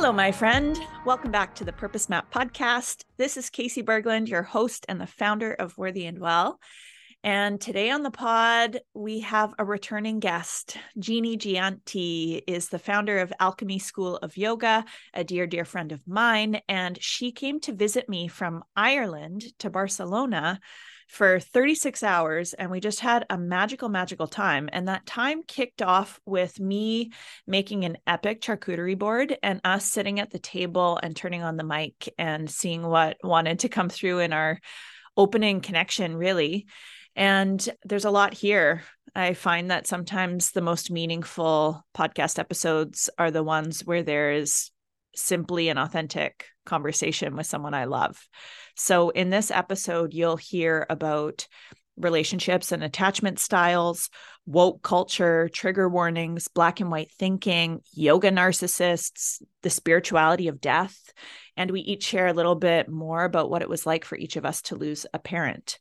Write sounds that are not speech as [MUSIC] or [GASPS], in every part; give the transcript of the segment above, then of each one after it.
Hello, my friend. Welcome back to the Purpose Map podcast. This is Casey Berglund, your host and the founder of Worthy and Well. And today on the pod, we have a returning guest. Jeanie Jyanti is the founder of Alchemy School of Yoga, a dear, dear friend of mine. And she came to visit me from Ireland to Barcelona for 36 hours and we just had a magical magical time and that time kicked off with me making an epic charcuterie board and us sitting at the table and turning on the mic and seeing what wanted to come through in our opening connection really. And there's a lot here. I find that sometimes the most meaningful podcast episodes are the ones where there is simply an authentic conversation with someone I love. So, in this episode, you'll hear about relationships and attachment styles, woke culture, trigger warnings, black and white thinking, yoga narcissists, the spirituality of death. And we each share a little bit more about what it was like for each of us to lose a parent.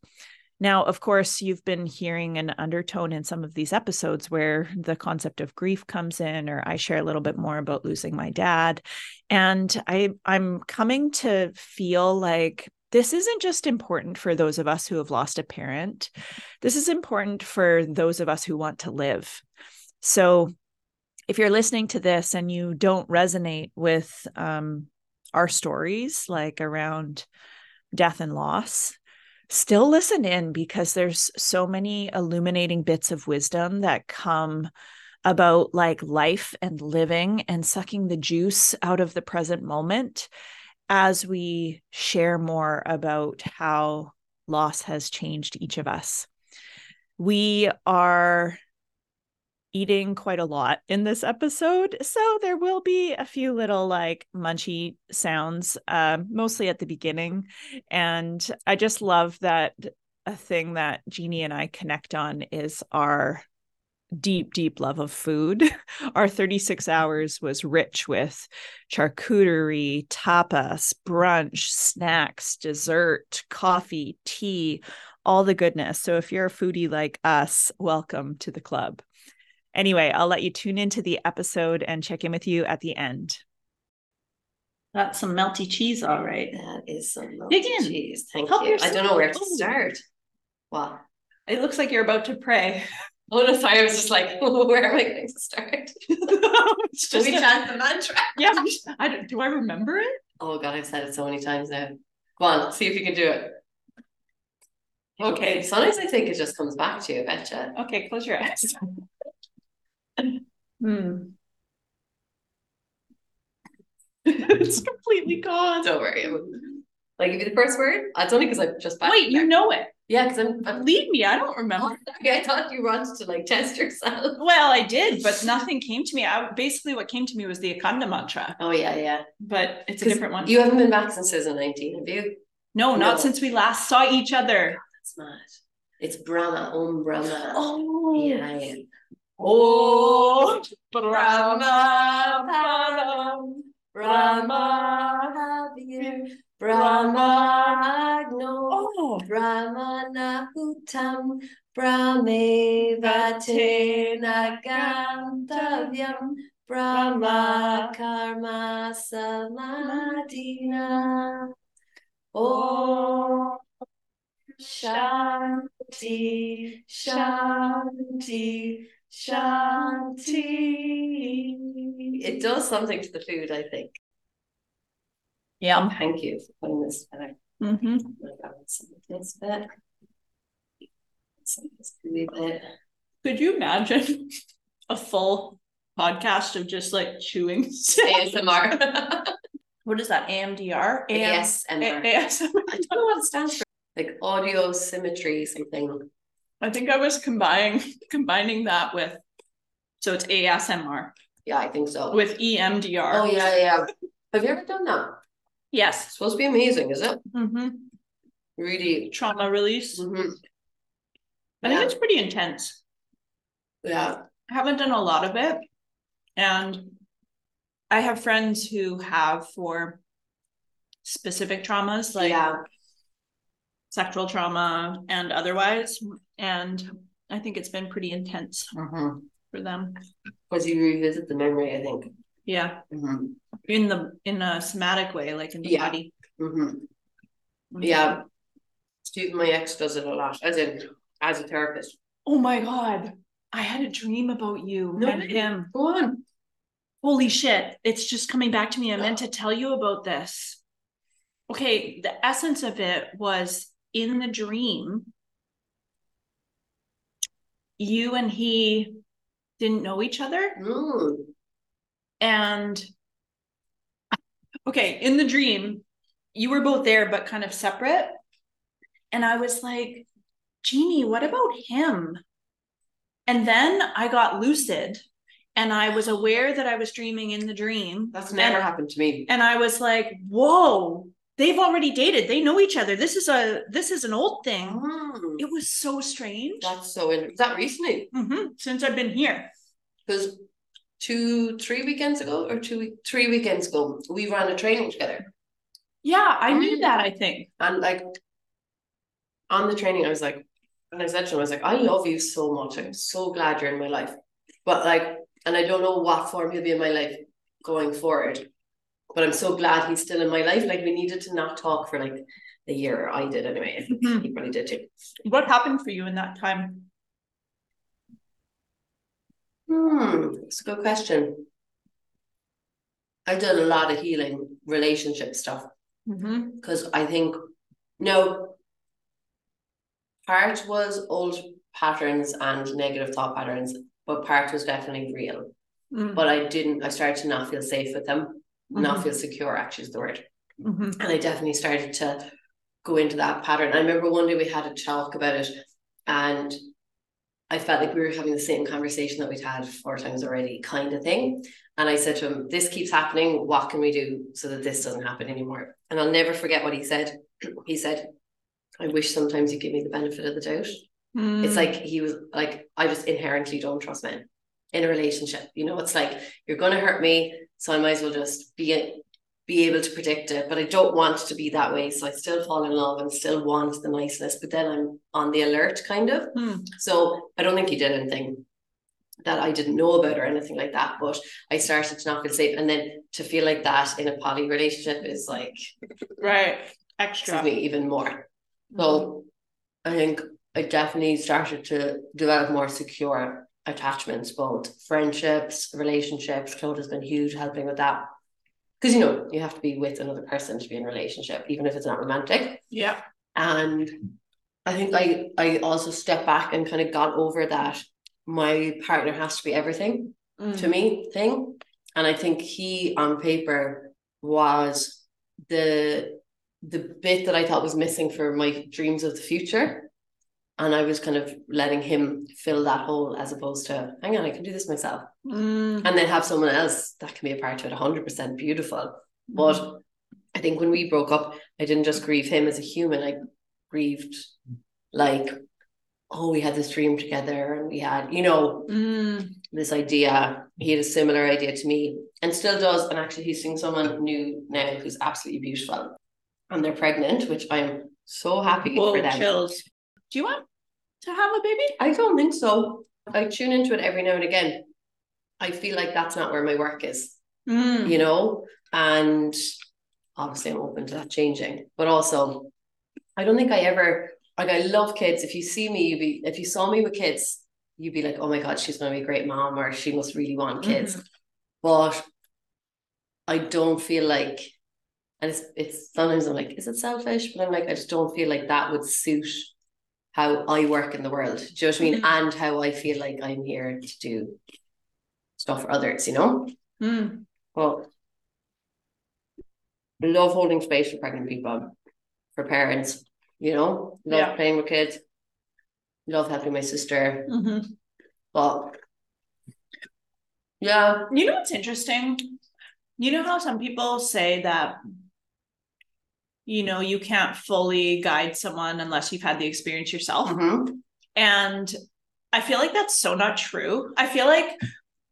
Now, of course, you've been hearing an undertone in some of these episodes where the concept of grief comes in, or I share a little bit more about losing my dad. And I, I'm coming to feel like this isn't just important for those of us who have lost a parent. This is important for those of us who want to live. So, if you're listening to this and you don't resonate with um, our stories, like around death and loss, still listen in because there's so many illuminating bits of wisdom that come about like life and living and sucking the juice out of the present moment as we share more about how loss has changed each of us. We are eating quite a lot in this episode. So there will be a few little like munchy sounds, uh, mostly at the beginning. And I just love that a thing that Jeanie and I connect on is our deep, deep love of food. [LAUGHS] Our 36 hours was rich with charcuterie, tapas, brunch, snacks, dessert, coffee, tea, all the goodness. So if you're a foodie like us, welcome to the club. Anyway, I'll let you tune into the episode and check in with you at the end. That's some melty cheese, all right. That is some melty Dig in. cheese. Thank Help you. I don't know where to start. Wow. It looks like you're about to pray. Oh no, sorry, I was just like, [LAUGHS] where am I going to start? [LAUGHS] it's Should we a- chant the mantra? [LAUGHS] yeah. I don't, do I remember it? Oh god, I've said it so many times now. Go on, see if you can do it. Okay. Sometimes I think it just comes back to you, I betcha. Okay, close your eyes. Hmm. [LAUGHS] it's completely gone. Don't worry. Like give you the first word? It's only because I've just. Wait, you know it. Yeah, because I'm, I'm Lead me. I don't remember. [LAUGHS] okay, I thought you wanted to like test yourself. Well, I did, but [LAUGHS] nothing came to me. I basically what came to me was the Akanda mantra, Oh yeah, yeah. but it's a different one. You haven't been back since 2019, have you? no, not since we last saw each other. That's mad. It's Brahma, Om Brahma. Oh, Yeah, yeah. Oh, Brahma Param, Brahma Havir, Brahma Agno, Oh, Brahma Nahutam, Brahmevate Nagantavyam, Brahma Karma Samadhina. Om Shanti, Shanti, Shanti. It does something to the food, I think. yeah. Thank you for putting this together. hmm this bit. Some of this gooey bit. Could you imagine a full podcast of just like chewing? ASMR. [LAUGHS] what is that? AMDR? AM- ASMR. A- ASMR. I don't know what it stands for. Like audio symmetry, something. I think I was combining [LAUGHS] combining that with so it's ASMR Yeah, I think so. with EMDR. Oh yeah, yeah. Have you ever done that? Yes. It's supposed to be amazing, is it? hmm Really. Trauma release. Mhm. I think Yeah. it's pretty intense. Yeah. I haven't done a lot of it. And I have friends who have for specific traumas like yeah. Sexual trauma and otherwise. And I think it's been pretty intense Mm-hmm. for them. Because you revisit the memory, I think. Yeah. Mhm. In the in a somatic way, like in the Yeah. body. Mhm. Yeah. Steve, my ex does it a lot, as in as a therapist. Oh my god. I had a dream about you No and him. Go on. Holy shit. It's just coming back to me. I meant [GASPS] to tell you about this. Okay, the essence of it was in the dream, you and he didn't know each other. Mm. And okay, in the dream, you were both there, but kind of separate. And I was like, Jeanie, what about him? And then I got lucid and I was aware that I was dreaming in the dream. That's never and, happened to me. and I was like, whoa, they've already dated. They know each other. This is a this is an old thing. Mm. It was so strange. That's so interesting. Is that recently? Mhm, Since I've been here. Because two, three weekends ago, or two, three weekends ago, we ran a training together. Yeah, I knew Mm. that, I think. And like on the training, I was like, and I said to him, I was like, I love you so much. I'm so glad you're in my life. But like, and I don't know what form he'll be in my life going forward. But I'm so glad he's still in my life. Like we needed to not talk for like a year. I did anyway. Mhm. he probably did too. What happened for you in that time? Hmm, it's a good question. I did a lot of healing relationship stuff Mm-hmm. because I think no part was old patterns and negative thought patterns, but part was definitely real. Mm-hmm. But I didn't I started to not feel safe with them, not feel secure actually is the word. Mhm. And I definitely started to go into that pattern. I remember one day we had a talk about it and I felt like we were having the same conversation that we'd had four times already, kind of thing. And I said to him, This keeps happening. What can we do so that this doesn't happen anymore? And I'll never forget what he said. [CLEARS THROAT] He said, I wish sometimes you give me the benefit of the doubt. Mm. It's like he was like, I just inherently don't trust men in a relationship. You know, it's like you're gonna hurt me, so I might as well just be be able to predict it. But I don't want to be that way. So I still fall in love and still want the niceness, but then I'm on the alert kind of. Hmm. So I don't think he did anything that I didn't know about or anything like that. But I started to not feel safe. And then to feel like that in a poly relationship is like right extra. me, even more. So I think I definitely started to develop more secure attachments, both friendships, relationships. Claude has been huge helping with that. Because you know, you have to be with another person to be in a relationship, even if it's not romantic. Yeah. And I think I I also stepped back and kind of got over that my partner has to be everything Mm. to me thing. And I think he on paper was the the bit that I thought was missing for my dreams of the future. And I was kind of letting him fill that hole as opposed to, hang on, I can do this myself. Mm. And then have someone else that can be a part of it 100% beautiful. But I think when we broke up, I didn't just grieve him as a human, I grieved like, oh, we had this dream together and we had, you know, Mm. this idea. He had a similar idea to me and still does. And actually, he's seeing someone new now who's absolutely beautiful. And they're pregnant, which I'm so happy Whoa, for them. chills. Do you want to have a baby? I don't think so. I tune into it every now and again. I feel like that's not where my work is, Mm. you know? And obviously, I'm open to that changing. But also, I don't think I ever, like, I love kids. If you see me, you be, if you saw me with kids, you'd be like, oh my God, she's going to be a great mom, or she must really want kids. but I don't feel like, and it's it's sometimes I'm like, is it selfish? But I'm like, I just don't feel like that would suit how I work in the world. Do you know what I mean? Mhm. And how I feel like I'm here to do stuff for others, you know? Mm. Well, love holding space for pregnant people, for parents, you know, love Yeah. playing with kids, love helping my sister. Mhm. But yeah, You know what's interesting? You know how some people say that, you know, you can't fully guide someone unless you've had the experience yourself. mhm, And I feel like that's so not true. I feel like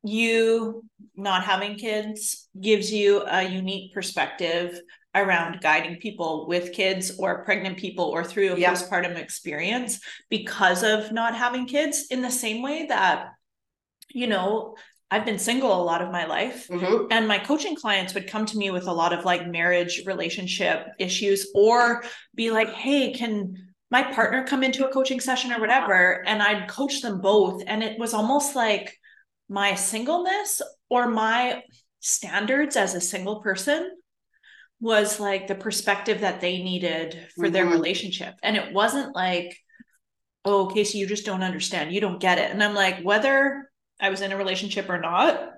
you not having kids gives you a unique perspective around guiding people with kids or pregnant people or through a Yeah. postpartum experience because of not having kids in the same way that you know I've been single a lot of my life. Mhm. And my coaching clients would come to me with a lot of like marriage relationship issues or be like, hey, can my partner come into a coaching session or whatever? And I'd coach them both. And it was almost like my singleness or my standards as a single person was like the perspective that they needed for their Mhm. relationship. And it wasn't like, oh, Casey, you just don't understand. You don't get it. And I'm like, whether I was in a relationship or not,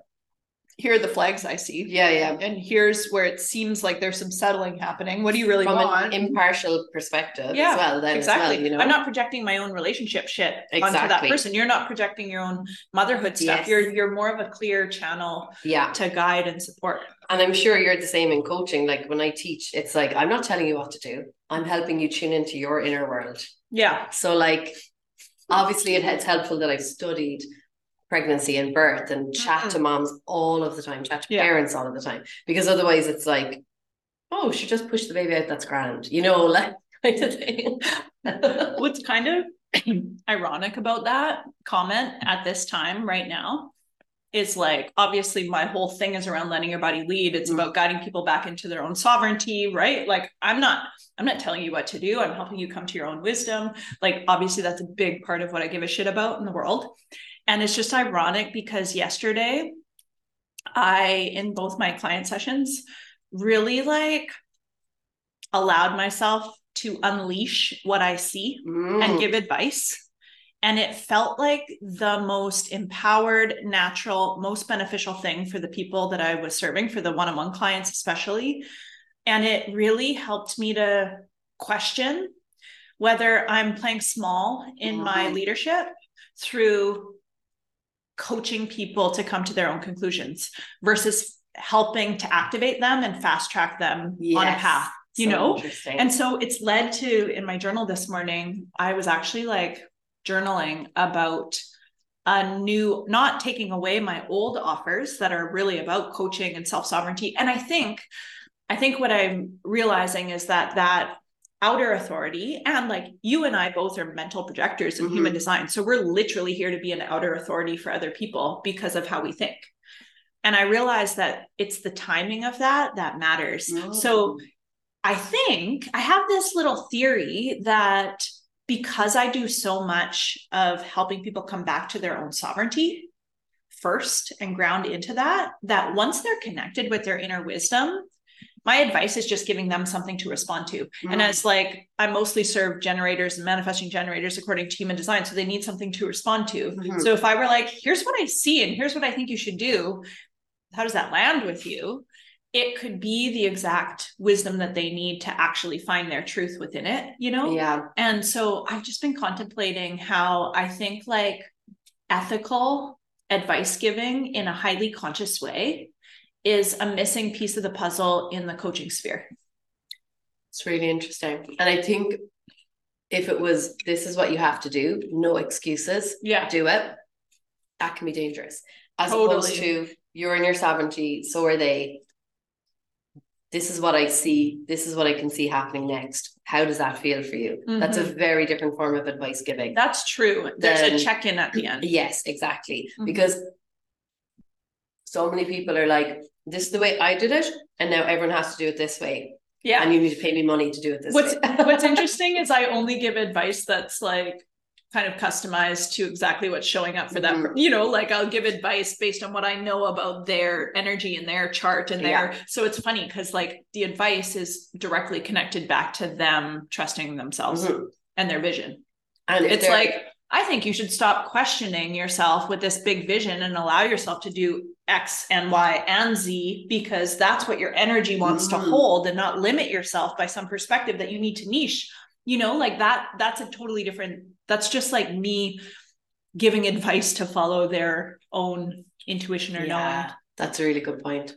here are the flags I see. Yeah, yeah. And here's where it seems like there's some settling happening. What do you really From want? an impartial perspective Yeah, as well, then exactly. as well, you know. I'm not projecting my own relationship shit onto that person. You're not projecting your own motherhood stuff. Yes. You're you're more of a clear channel yeah. to guide and support. And I'm sure you're the same in coaching. Like when I teach, it's like I'm not telling you what to do. I'm helping you tune into your inner world. Yeah. So like obviously it, it's helpful that I've studied pregnancy and birth and chat to moms all of the time, chat to Mm-hmm. Yeah. parents all of the time. Because otherwise it's like, oh, she just pushed the baby out, that's grand. You know, [LAUGHS] like kind of thing. [LAUGHS] What's kind of [CLEARS THROAT] ironic about that comment at this time right now is like obviously my whole thing is around letting your body lead it's Mm. about guiding people back into their own sovereignty right like i'm not i'm not telling you what to do i'm helping you come to your own wisdom like obviously that's a big part of what i give a shit about in the world and it's just ironic because yesterday i in both my client sessions really like allowed myself to unleash what i see Mm. and give advice. And it felt like the most empowered, natural, most beneficial thing for the people that I was serving, for the one on one clients, especially. And it really helped me to question whether I'm playing small in my Mhm. leadership through coaching people to come to their own conclusions versus helping to activate them and fast track them on a path, you So know? And so it's led to in my journal this morning, I was actually like journaling about a new, not taking away my old offers that are really about coaching and self sovereignty. And I think, I think what I'm realizing is that that outer authority and like you and I both are mental projectors in Mhm. human design. So we're literally here to be an outer authority for other people because of how we think. And I realized that it's the timing of that that matters. So Mm. I think I have this little theory that because I do so much of helping people come back to their own sovereignty first and ground into that, that once they're connected with their inner wisdom, my advice is just giving them something to respond to. And Mm. as like I mostly serve generators and manifesting generators according to human design, so they need something to respond to. Mhm. So if I were like, here's what I see and here's what I think you should do, how does that land with you? It could be the exact wisdom that they need to actually find their truth within it, you know? yeah. And so I've just been contemplating how I think like ethical advice giving in a highly conscious way is a missing piece of the puzzle in the coaching sphere. It's really interesting. And I think if it was this is what you have to do, no excuses, Yeah. do it, that can be dangerous. As Totally. opposed to you're in your sovereignty, so are they. This is what I see. This is what I can see happening next. How does that feel for you? That's a very different form of advice giving. That's true. There's Then- a check in at the end. Yes, exactly. Mhm. Because so many people are like, this is the way I did it, and now everyone has to do it this way. Yeah. And you need to pay me money to do it this what's way. [LAUGHS] what's interesting is I only give advice that's like kind of customized to exactly what's showing up for that Mhm. you know like I'll give advice based on what I know about their energy and their chart and their so it's funny because like the advice is directly connected back to them trusting themselves Mhm. and their vision And it's like I think you should stop questioning yourself with this big vision and allow yourself to do X and Y and Z because that's what your energy wants to Mhm. hold and not limit yourself by some perspective that you need to niche. You know, like that, that's a totally different, that's just like me giving advice to follow their own intuition or Yeah, that's a really good point.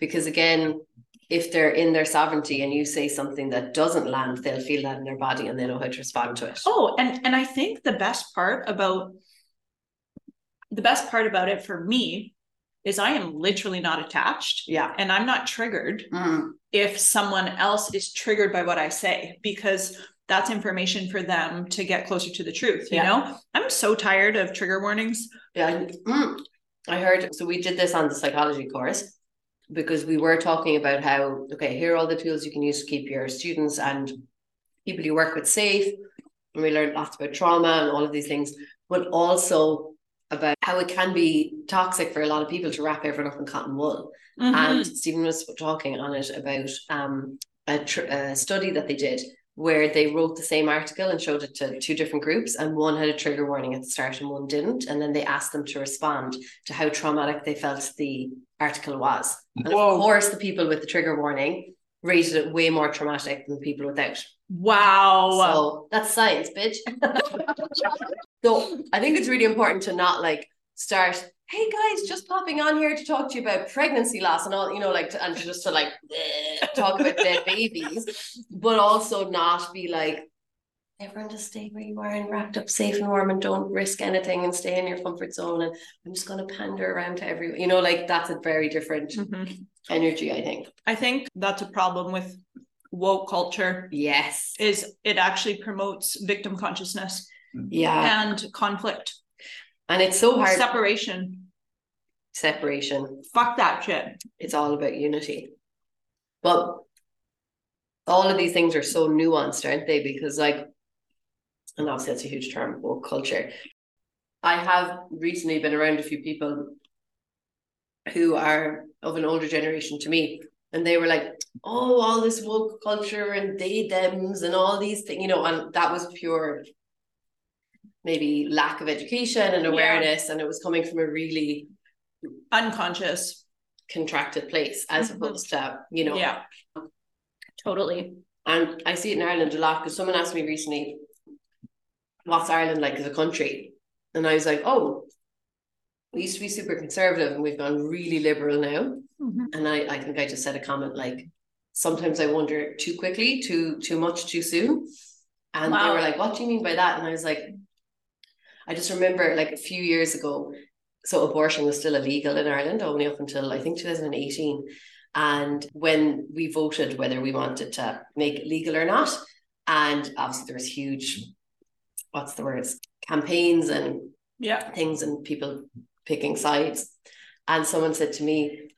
Because again, if they're in their sovereignty and you say something that doesn't land, they'll feel that in their body and they know how to respond to it. Oh, and and I think the best part about the best part about it for me is I am literally not attached Yeah. and I'm not triggered Mm. if someone else is triggered by what I say because that's information for them to get closer to the truth, you Yeah. know? I'm so tired of trigger warnings. Yeah. Mm. I heard so we did this on the psychology course because we were talking about how okay, here are all the tools you can use to keep your students and people you work with safe. And we learned lots about trauma and all of these things, but also about how it can be toxic for a lot of people to wrap everyone up in cotton wool. Mhm. And Stephen was talking on it about um, a, tr- a study that they did where they wrote the same article and showed it to two different groups, and one had a trigger warning at the start and one didn't. And then they asked them to respond to how traumatic they felt the article was. And Whoa. of course, the people with the trigger warning rated it way more traumatic than the people without. wow. So that's science, bitch. [LAUGHS] so I think it's really important to not like start, hey guys, just popping on here to talk to you about pregnancy loss and all, you know, like, to, and just to like talk about dead [LAUGHS] babies, but also not be like, everyone just stay where you are and wrapped up safe and warm and don't risk anything and stay in your comfort zone. And I'm just going to pander around to everyone, you know, like that's a very different Mhm. energy, I think. I think that's a problem with woke culture Yes. is it actually promotes victim consciousness Yeah. and conflict, And it's so hard. separation. Separation. Fuck that shit. it's all about unity. But all of these things are so nuanced, aren't they? Because like, and obviously that's a huge term, woke culture. I have recently been around a few people who are of an older generation to me, and they were like, "Oh, all this woke culture and they them's and all these things," you know, and that was pure maybe lack of education and Yeah. awareness, and it was coming from a really Unconscious. contracted place as Mhm. opposed to you know Yeah. Totally. And I see it in Ireland a lot because someone asked me recently, what's Ireland like as a country? And I was like, oh, we used to be super conservative and we've gone really liberal now. Mhm. And I, I think I just said a comment like, sometimes I wonder too quickly, too too much, too soon. And they were like, what do you mean by that? And I was like, I just remember like a few years ago, so abortion was still illegal in Ireland, only up until I think 2018. And when we voted whether we wanted to make it legal or not, and obviously there was huge, what's the words, campaigns and Yeah. things and people picking sides. And someone said to me,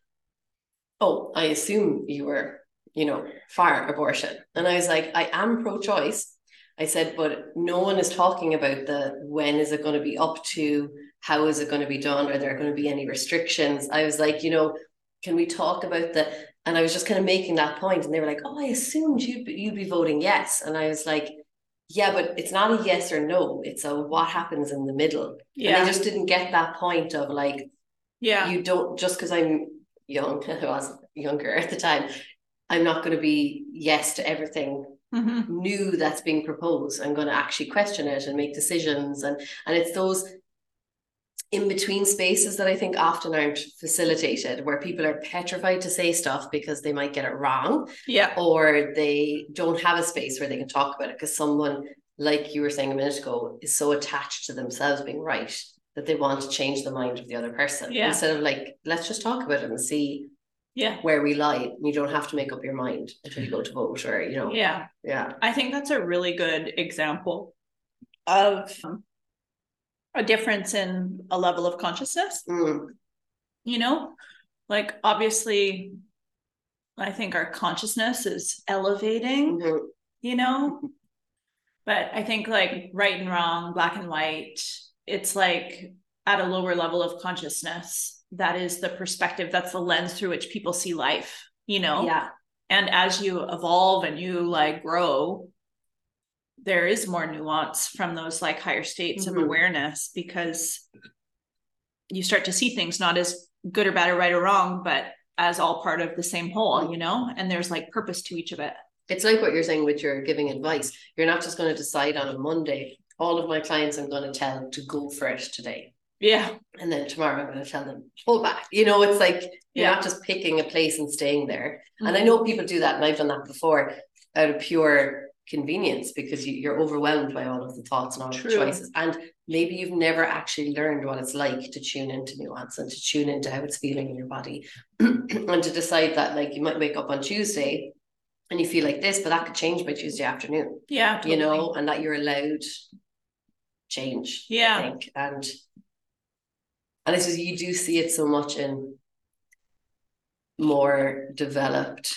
Oh, I assume you were, you know, for abortion. And I was like, I am pro choice. I said, but no one is talking about the when is it going to be up to, how is it going to be done? Are there going to be any restrictions? I was like, you know, can we talk about the and I was just kind of making that point, and they were like, "Oh, I assumed you'd be, you'd be voting yes," and I was like, "Yeah, but it's not a yes or no; it's a what happens in the middle." And Yeah. they just didn't get that point of like, Yeah. you don't just because I'm young, [LAUGHS] I was younger at the time, I'm not going to be yes to everything Mhm. new that's being proposed. I'm going to actually question it and make decisions, and and it's those in between spaces that I think often aren't facilitated, where people are petrified to say stuff because they might get it wrong, Yeah. or they don't have a space where they can talk about it because someone, like you were saying a minute ago, is so attached to themselves being right that they want to change the mind of the other person Yeah. instead of like, let's just talk about it and see Yeah. where we lie. You don't have to make up your mind until you go to vote, or you know, Yeah. yeah, I think that's a really good example of um, a difference in a level of consciousness. Mm, you know? Like obviously i think our consciousness is elevating mhm, you know? But i think like right and wrong black and white it's like at a lower level of consciousness that is the perspective that's the lens through which people see life you know? Yeah, and as you evolve and you like grow there is more nuance from those like higher states Mhm. of awareness because you start to see things not as good or bad or right or wrong but as all part of the same whole you know and there's like purpose to each of it It's like what you're saying with your giving advice. You're not just going to decide on a Monday, all of my clients I'm going to tell to go for it today. yeah And then tomorrow I'm going to tell them, pull back. You know, it's like you're Yeah. not just picking a place and staying there. And I Mhm. know people do that, and I've done that before out of pure convenience because you, you're overwhelmed by all of the thoughts and all of the choices. And maybe you've never actually learned what it's like to tune into nuance and to tune into how it's feeling in your body [CLEARS THROAT] and to decide that, like, you might wake up on Tuesday and you feel like this, but that could change by Tuesday afternoon, yeah you know, and that you're allowed change. Yeah. I think. And And this is you do see it so much in more developed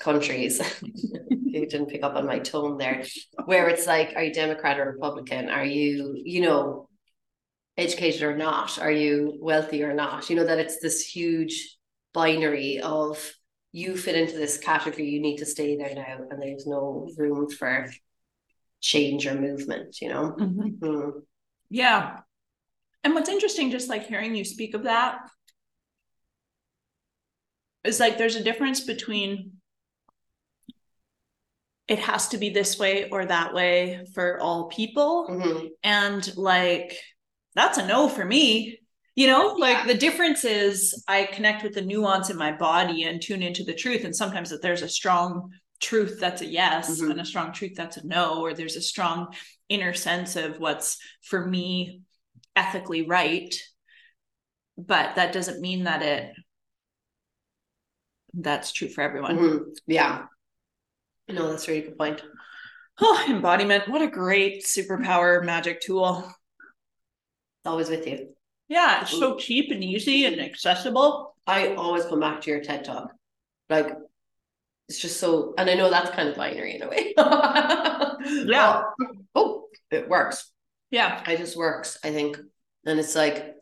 countries. [LAUGHS] you didn't pick up on my tone there, where it's like, are you Democrat or Republican? Are you, you know, educated or not? Are you wealthy or not? You know, that it's this huge binary of you fit into this category, you need to stay there now, and there's no room for change or movement, you know? Mhm. Mm. Yeah. And what's interesting, just like hearing you speak of that, is like there's a difference between it has to be this way or that way for all people. Mhm. And like, that's a no for me. You know, like the difference is I connect with the nuance in my body and tune into the truth. And sometimes that there's a strong truth that's a yes Mhm. and a strong truth that's a no, or there's a strong inner sense of what's for me ethically right. But that doesn't mean that it that's true for everyone. Mhm. Yeah. No, that's a really good point. Oh, embodiment. What a great superpower magic tool. It's always with you. Yeah, it's so cheap and easy and accessible. I always come back to your TED talk. Like it's just so and I know that's kind of binary in a way. [LAUGHS] Yeah. Oh, it works. Yeah. It just works, I think. And it's like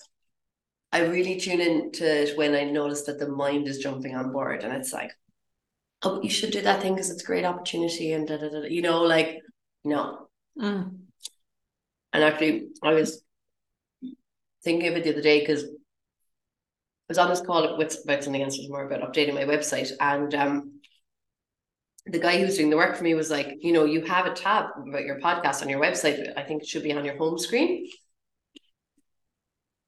I really tune into it when I notice that the mind is jumping on board and it's like, oh, you should do that thing because it's a great opportunity and da, da, da, you know, like no. Mm. And actually I was thinking of it the other day because I was on this call with about something else, it was more about updating my website. And um the guy who's doing the work for me was like, you know, you have a tab about your podcast on your website. I think it should be on your home screen.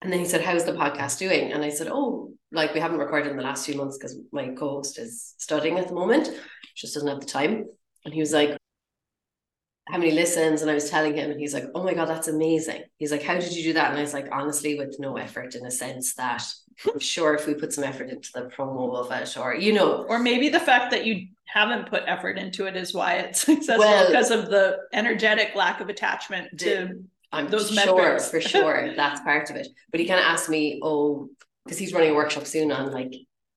And then he said, How's the podcast doing? And I said, Oh, like we haven't recorded in the last few months because my co host is studying at the moment, just doesn't have the time. And he was like, How many listens? And I was telling him, and he's like, Oh my God, that's amazing. He's like, How did you do that? And I was like, Honestly, with no effort in a sense that I'm [LAUGHS] sure if we put some effort into the promo of it, or, you know, Or maybe the fact that you haven't put effort into it is why it's [LAUGHS] successful Well- because of the energetic lack of attachment to I'm those sure metrics. for [LAUGHS] sure that's part of it. But he kind of asked me, oh, because he's running a workshop soon on like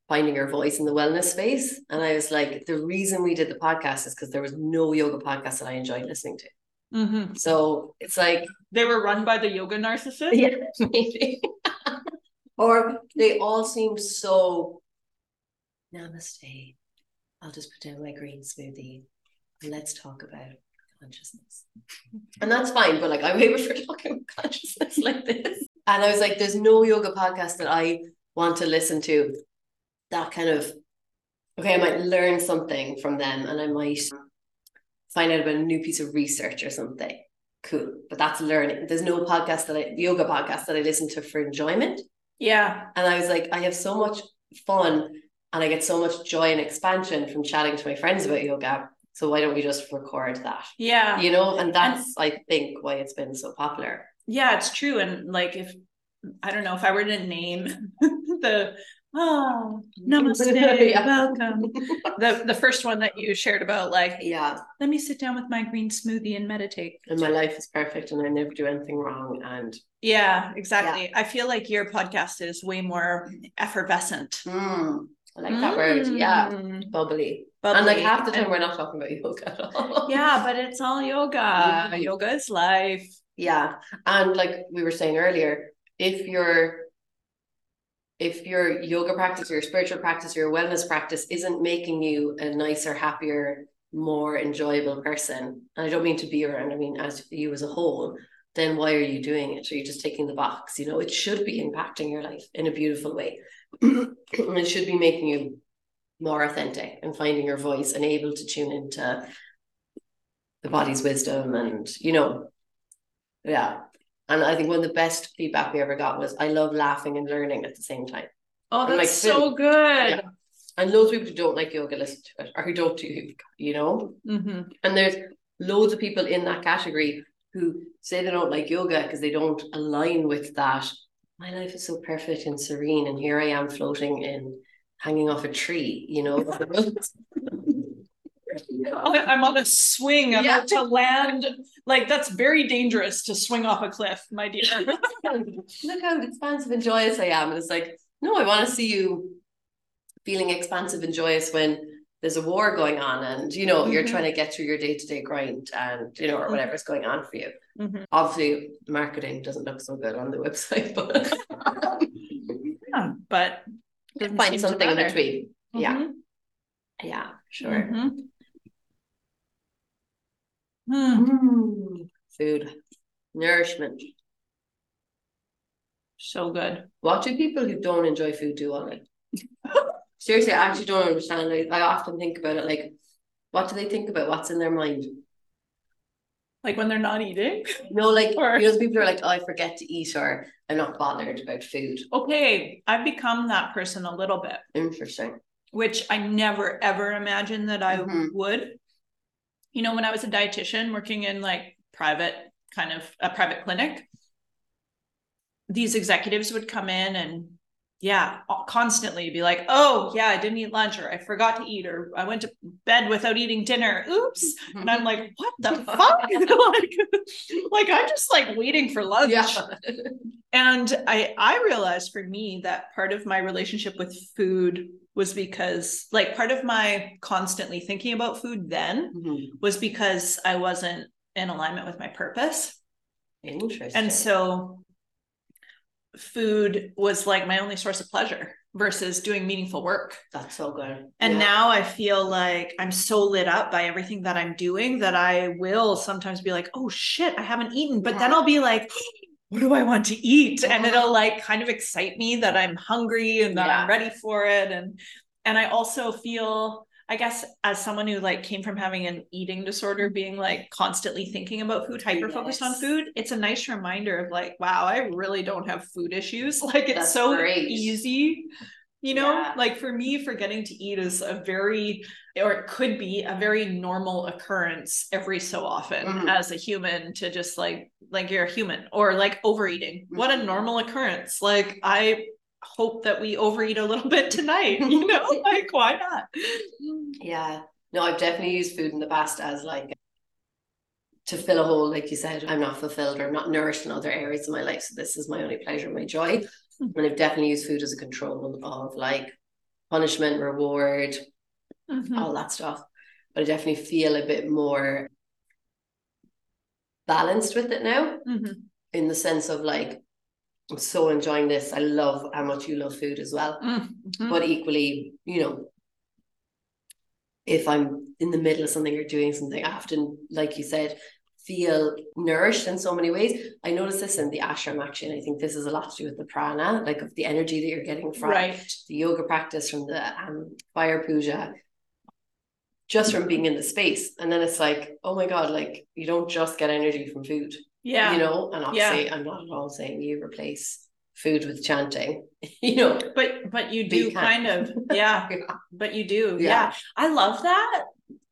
finding your voice in the wellness space. And I was like, the reason we did the podcast is because there was no yoga podcast that I enjoyed listening to. Mhm. So it's like, they were run by the yoga narcissist. yeah, [LAUGHS] maybe. [LAUGHS] or they all seem so namaste. I'll just put down my green smoothie and let's talk about consciousness. And that's fine, but like I'm able for [LAUGHS] talking about consciousness like this. And I was like, there's no yoga podcast that I want to listen to that kind of okay, I might learn something from them and I might find out about a new piece of research or something. Cool. But that's learning. There's no podcast that I yoga podcast that I listen to for enjoyment. Yeah. And I was like, I have so much fun and I get so much joy and expansion from chatting to my friends about yoga. So why don't we just record that? Yeah. You know, and that's I think why it's been so popular. Yeah, it's true. And like if I don't know if I were to name [LAUGHS] the oh [LAUGHS] namaste, Yeah. welcome. The the first one that you shared about like Yeah. let me sit down with my green smoothie and meditate. And my life is perfect and I never do anything wrong. And Yeah, exactly. I feel like your podcast is way more effervescent. mm, I like that word. Yeah. Bubbly. Bubbly. And like half the time And- we're not talking about yoga at all. yeah, but it's all yoga. [LAUGHS] Yeah. Yoga is life. Yeah. And like we were saying earlier, if your if your yoga practice or your spiritual practice or your wellness practice isn't making you a nicer, happier, more enjoyable person, and I don't mean to be around, I mean as you as a whole, then why are you doing it? Are you just taking the box? You know, it should be impacting your life in a beautiful way. [CLEARS THROAT] it should be making you more authentic and finding your voice and able to tune into the body's wisdom and you know yeah. And I think one of the best feedback we ever got was I love laughing and learning at the same time. Oh, And, like, that's so good. Yeah. And loads of people who don't like yoga listen to it or who don't do yoga, you know? hmm And there's loads of people in that category who say they don't like yoga because they don't align with that. My life is so perfect and serene, and here I am floating in hanging off a tree, you know. I- [LAUGHS] I'm on a swing. I'm Yeah. about to land. Like that's very dangerous to swing off a cliff, my dear. [LAUGHS] Look how expansive and joyous I am. And it's like, no, I want to see you feeling expansive and joyous when there's a war going on and you know you're Mhm. trying to get through your day-to-day grind and you know or whatever's going on for you. Mhm. Obviously, marketing doesn't look so good on the [LAUGHS] website, but [LAUGHS] Yeah, but find something in between. Yeah, Mhm. yeah, sure. Mm. Food, nourishment. So good. What do people who don't enjoy food do all it? [LAUGHS] Seriously, I actually don't understand. Like, I often think about it. Like, what do they think about? What's in their mind? Like when they're not eating. No, like Or- you know, the people are like, "Oh, I forget to eat," or "I'm not bothered about food." Okay, I've become that person a little bit, Interesting. which I never ever imagined that I Mhm. would. You know, when I was a dietitian working in like private kind of a private clinic, these executives would come in and yeah, constantly be like, "Oh, yeah, I didn't eat lunch or I forgot to eat or I went to bed without eating dinner. Oops." And I'm like, [LAUGHS] "What the fuck?" [LAUGHS] like like I'm just like waiting for lunch. yeah. And I I realized for me that part of my relationship with food was because like part of my constantly thinking about food then Mhm. was because I wasn't in alignment with my purpose. Interesting. And so food was like my only source of pleasure versus doing meaningful work. that's so good. And Yeah. now I feel like I'm so lit up by everything that I'm doing that I will sometimes be like, oh shit, I haven't eaten. But then I'll be like, what do I want to eat? And Uh-huh. it'll like kind of excite me that I'm hungry and that I'm ready for it. And and I also feel, I guess, as someone who like came from having an eating disorder, being like constantly thinking about food, hyper focused on food, it's a nice reminder of like, wow, I really don't have food issues. [LAUGHS] Like it's That's so great. easy you know Yeah. like for me forgetting to eat is a very or it could be a very normal occurrence every so often Mhm. as a human to just like like you're a human or like overeating what a Mhm. normal occurrence like i hope that we overeat a little [LAUGHS] bit tonight you know [LAUGHS] like why not Yeah. No, I've definitely used food in the past as like to fill a hole, like you said, I'm not fulfilled or I'm not nourished in other areas of my life. So this is my only pleasure, my joy. Hmm. And I've definitely used food as a control of like punishment, reward, Mhm. all that stuff. But I definitely feel a bit more balanced with it now Mhm. in the sense of like, I'm so enjoying this. I love how much you love food as well. Mhm. But equally, you know, if I'm in the middle of something or doing something, I often, like you said, feel nourished in so many ways. I notice this in the ashram actually, and I think this is a lot to do with the prana, like of the energy that you're getting from right the yoga practice, from the um, fire puja, just from being in the space. And then it's like, oh my God, like you don't just get energy from food, yeah you know? And obviously, I'm not at all saying you replace food with chanting, [LAUGHS] you know. but but you do kind of [LAUGHS] yeah but you do Yeah. yeah. i love that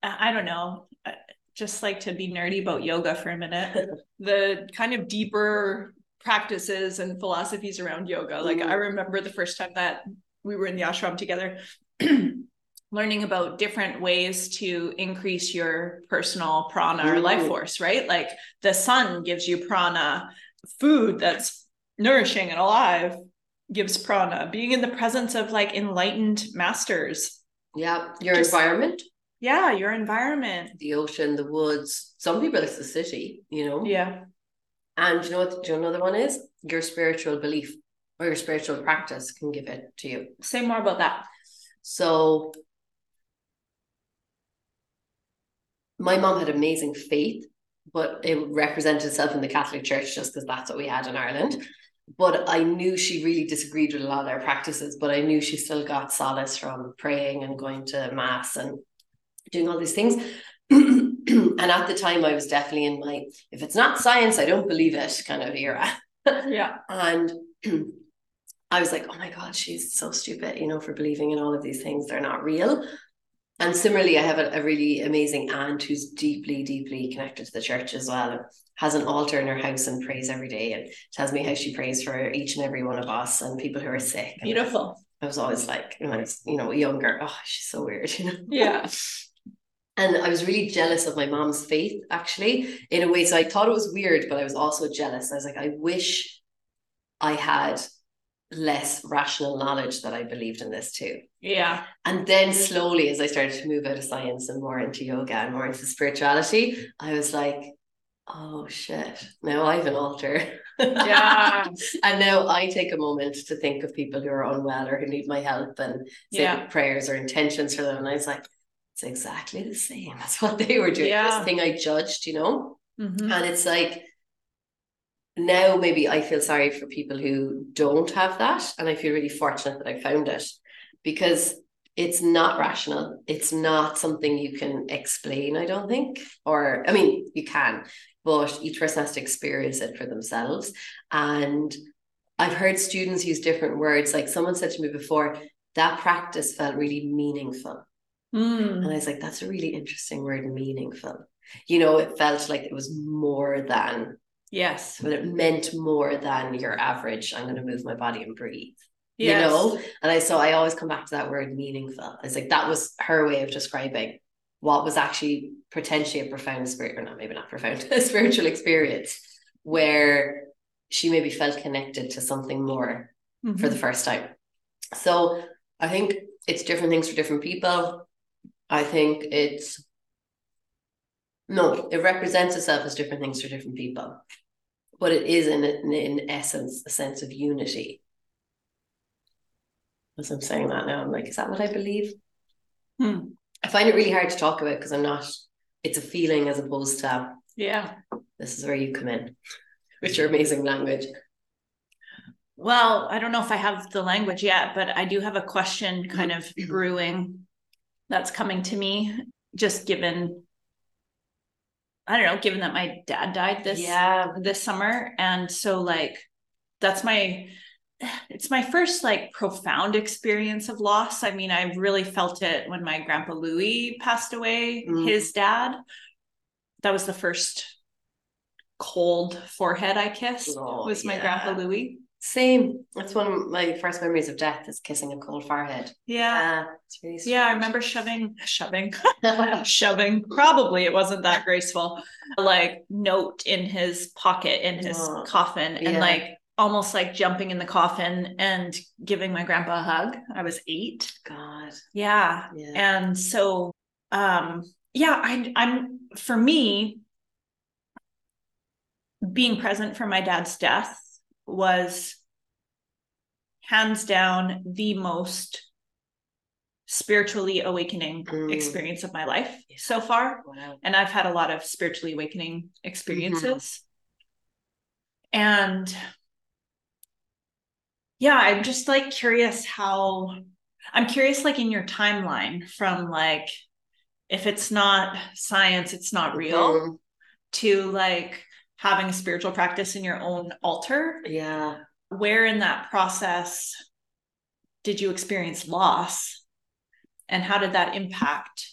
i don't know I just like to be nerdy about yoga for a minute [LAUGHS] the kind of deeper practices and philosophies around yoga like Mhm. i remember the first time that we were in the ashram together [CLEARS THROAT] learning about different ways to increase your personal prana or life force right like the sun gives you prana food that's nourishing and alive gives prana being in the presence of like enlightened masters Yeah. Your Just- environment. yeah your environment the ocean, the woods. Some people it's the city, you know. yeah And you know what? Do you know another one is your spiritual belief or your spiritual practice can give it to you. say more about that So my mom had amazing faith, but it represented itself in the Catholic Church just because that's what we had in Ireland. But I knew she really disagreed with a lot of their practices, but I knew she still got solace from praying and going to mass and doing all these things. [CLEARS THROAT] and at the time, I was definitely in my if it's not science, I don't believe it kind of era. [LAUGHS] yeah And [CLEARS THROAT] I was like, oh my God, she's so stupid, you know, for believing in all of these things. They're not real. And similarly, I have a, a really amazing aunt who's deeply, deeply connected to the church as well. And has an altar in her house and prays every day and tells me how she prays for each and every one of us and people who are sick. And [LAUGHS] beautiful I was always like, when I was, you know, younger, oh, she's so weird, [LAUGHS] you know. yeah And I was really jealous of my mom's faith, actually, in a way. So I thought it was weird, but I was also jealous. I was like, I wish I had less rational knowledge that I believed in this too. Yeah. And then slowly, as I started to move out of science and more into yoga and more into spirituality, I was like, oh shit, now I have an altar. Yeah. [LAUGHS] and now I take a moment to think of people who are unwell or who need my help and say Yeah. prayers or intentions for them. And I was like, it's exactly the same. That's what they were doing. Yeah. This thing I judged, you know? Mhm. And it's like now maybe I feel sorry for people who don't have that. And I feel really fortunate that I found it because it's not rational. It's not something you can explain, I don't think. Or, I mean, you can, but each person has to experience it for themselves. And I've heard students use different words. Like someone said to me before, that practice felt really meaningful. Mm. And I was like, that's a really interesting word, meaningful. You know, it felt like it was more than Yes. but it meant more than your average. I'm going to move my body and breathe. Yes. You know, and I so I always come back to that word meaningful. It's like that was her way of describing what was actually potentially a profound spirit, or not maybe not profound, [LAUGHS] a spiritual experience where she maybe felt connected to something more Mhm. for the first time. So I think it's different things for different people. I think it's no, it represents itself as different things for different people, but it is in in, in essence a sense of unity. As I'm saying that now, I'm like, is that what I believe? Hmm. I find it really hard to talk about because I'm not. It's a feeling as opposed to Yeah. this is where you come in with your amazing language. Well, I don't know if I have the language yet, but I do have a question kind of brewing that's coming to me, just given, I don't know, given that my dad died this Yeah. this summer. And so like that's my it's my first like profound experience of loss. I mean, I really felt it when my grandpa Louis passed away, Mm. his dad. That was the first cold forehead I kissed Oh, was my yeah. grandpa Louis. Same. That's one of my first memories of death is kissing a cold forehead. Yeah. Yeah, it's really Yeah, I remember shoving, [LAUGHS] shoving, [LAUGHS] shoving. Probably it wasn't that graceful. Like note in his pocket in his Oh, coffin, and yeah. like almost like jumping in the coffin and giving my grandpa a hug. I was eight. God. Yeah, Yeah. and so, um, yeah, I, I'm for me, being present for my dad's death was hands down the most spiritually awakening Mm. experience of my life so far. Wow. And I've had a lot of spiritually awakening experiences. And yeah, I'm just like curious how I'm curious, like in your timeline from like, if it's not science, it's not real Mhm. to like having a spiritual practice in your own altar. Yeah. Where in that process did you experience loss? And how did that impact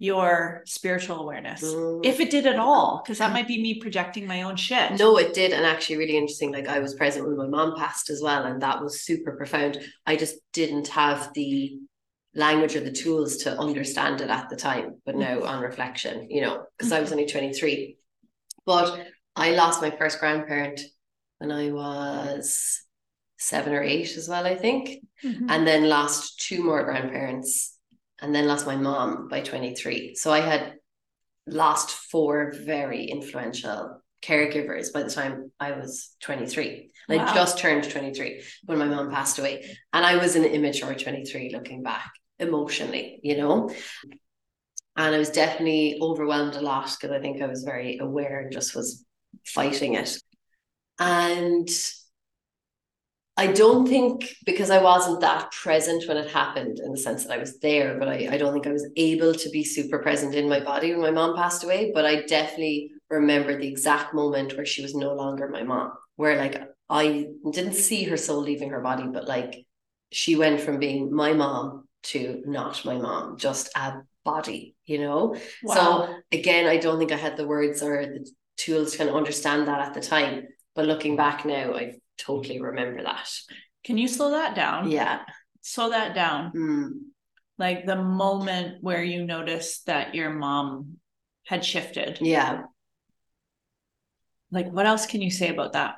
your spiritual awareness? Mm. If it did at all, because that might be me projecting my own shit. No, it did. And actually, really interesting. Like, I was present when my mom passed as well. And that was super profound. I just didn't have the language or the tools to understand it at the time. But now, on reflection, you know, because I was only 23. But I lost my first grandparent when I was seven or eight as well, I think. Mhm. and then lost two more grandparents and then lost my mom by 23 so i had lost four very influential caregivers by the time i was 23 Wow. i just turned 23 when my mom passed away and i was an immature 23 looking back emotionally you know and i was definitely overwhelmed a lot because i think i was very aware and just was fighting it and I don't think because I wasn't that present when it happened in the sense that I was there, but I, I don't think I was able to be super present in my body when my mom passed away. But I definitely remember the exact moment where she was no longer my mom, where like I didn't see her soul leaving her body, but like she went from being my mom to not my mom, just a body, you know? Wow. So again, I don't think I had the words or the tools to kind of understand that at the time. But looking back now, I totally remember that. Can you slow that down? Yeah. Slow that down. Mm. like the moment where you noticed that your mom had shifted. Yeah. Like, what else can you say about that?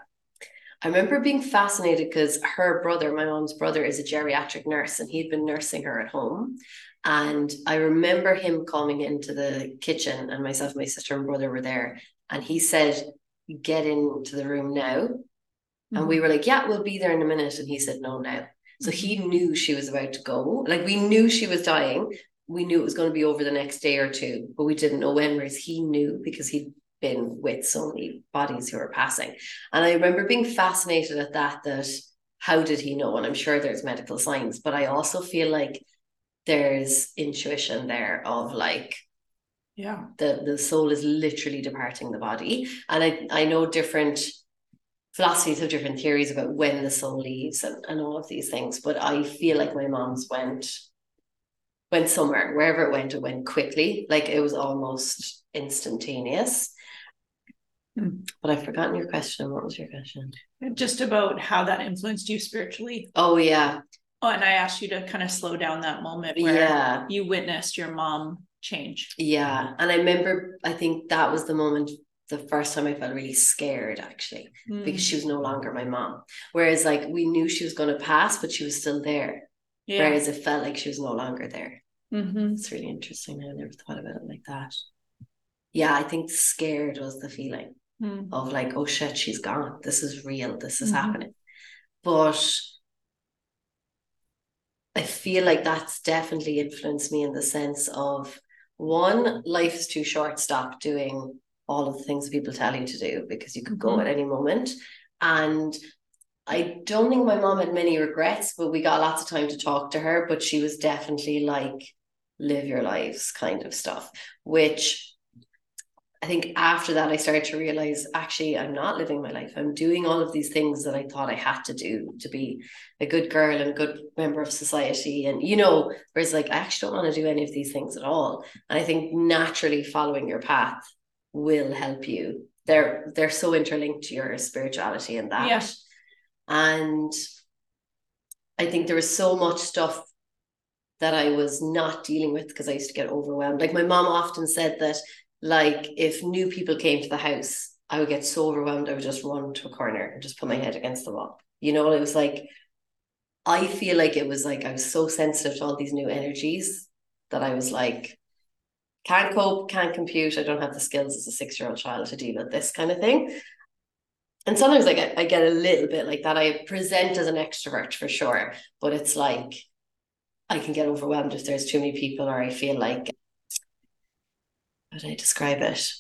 I remember being fascinated because her brother, my mom's brother, is a geriatric nurse and he'd been nursing her at home. And I remember him coming into the kitchen, and myself, my sister, and brother were there. And he said, Get into the room now. Mm-hmm. And we were like, Yeah, we'll be there in a minute. And he said, No, now. So he knew she was about to go. Like we knew she was dying. We knew it was going to be over the next day or two, but we didn't know when, whereas he knew because he'd been with so many bodies who were passing. And I remember being fascinated at that, that how did he know? And I'm sure there's medical science, but I also feel like there's intuition there of like, yeah, the, the soul is literally departing the body. And I, I know different philosophies have different theories about when the soul leaves and, and all of these things. But I feel like my mom's went went somewhere, wherever it went, it went quickly. Like it was almost instantaneous. Hmm. But I've forgotten your question. What was your question? Just about how that influenced you spiritually. Oh yeah. Oh, and I asked you to kind of slow down that moment where yeah. you witnessed your mom change. Yeah. And I remember I think that was the moment the first time I felt really scared actually mm. because she was no longer my mom. Whereas like we knew she was going to pass, but she was still there. Yeah. Whereas it felt like she was no longer there. Mm-hmm. It's really interesting. I never thought about it like that. Yeah, I think scared was the feeling mm. of like, oh shit, she's gone. This is real. This is mm-hmm. happening. But I feel like that's definitely influenced me in the sense of one, life is too short. Stop doing all of the things people tell you to do because you could go mm-hmm. at any moment. And I don't think my mom had many regrets, but we got lots of time to talk to her. But she was definitely like, live your lives kind of stuff, which I think after that, I started to realize actually, I'm not living my life. I'm doing all of these things that I thought I had to do to be a good girl and a good member of society. And, you know, whereas like, I actually don't want to do any of these things at all. And I think naturally following your path will help you. They're they're so interlinked to your spirituality and that. Yeah. And I think there was so much stuff that I was not dealing with because I used to get overwhelmed. Like my mom often said that, like if new people came to the house, I would get so overwhelmed I would just run to a corner and just put my head against the wall. You know, it was like I feel like it was like I was so sensitive to all these new energies that I was like, can't cope, can't compute. I don't have the skills as a six year old child to deal with this kind of thing. And sometimes I get, I get a little bit like that. I present as an extrovert for sure, but it's like I can get overwhelmed if there's too many people, or I feel like, how do I describe it?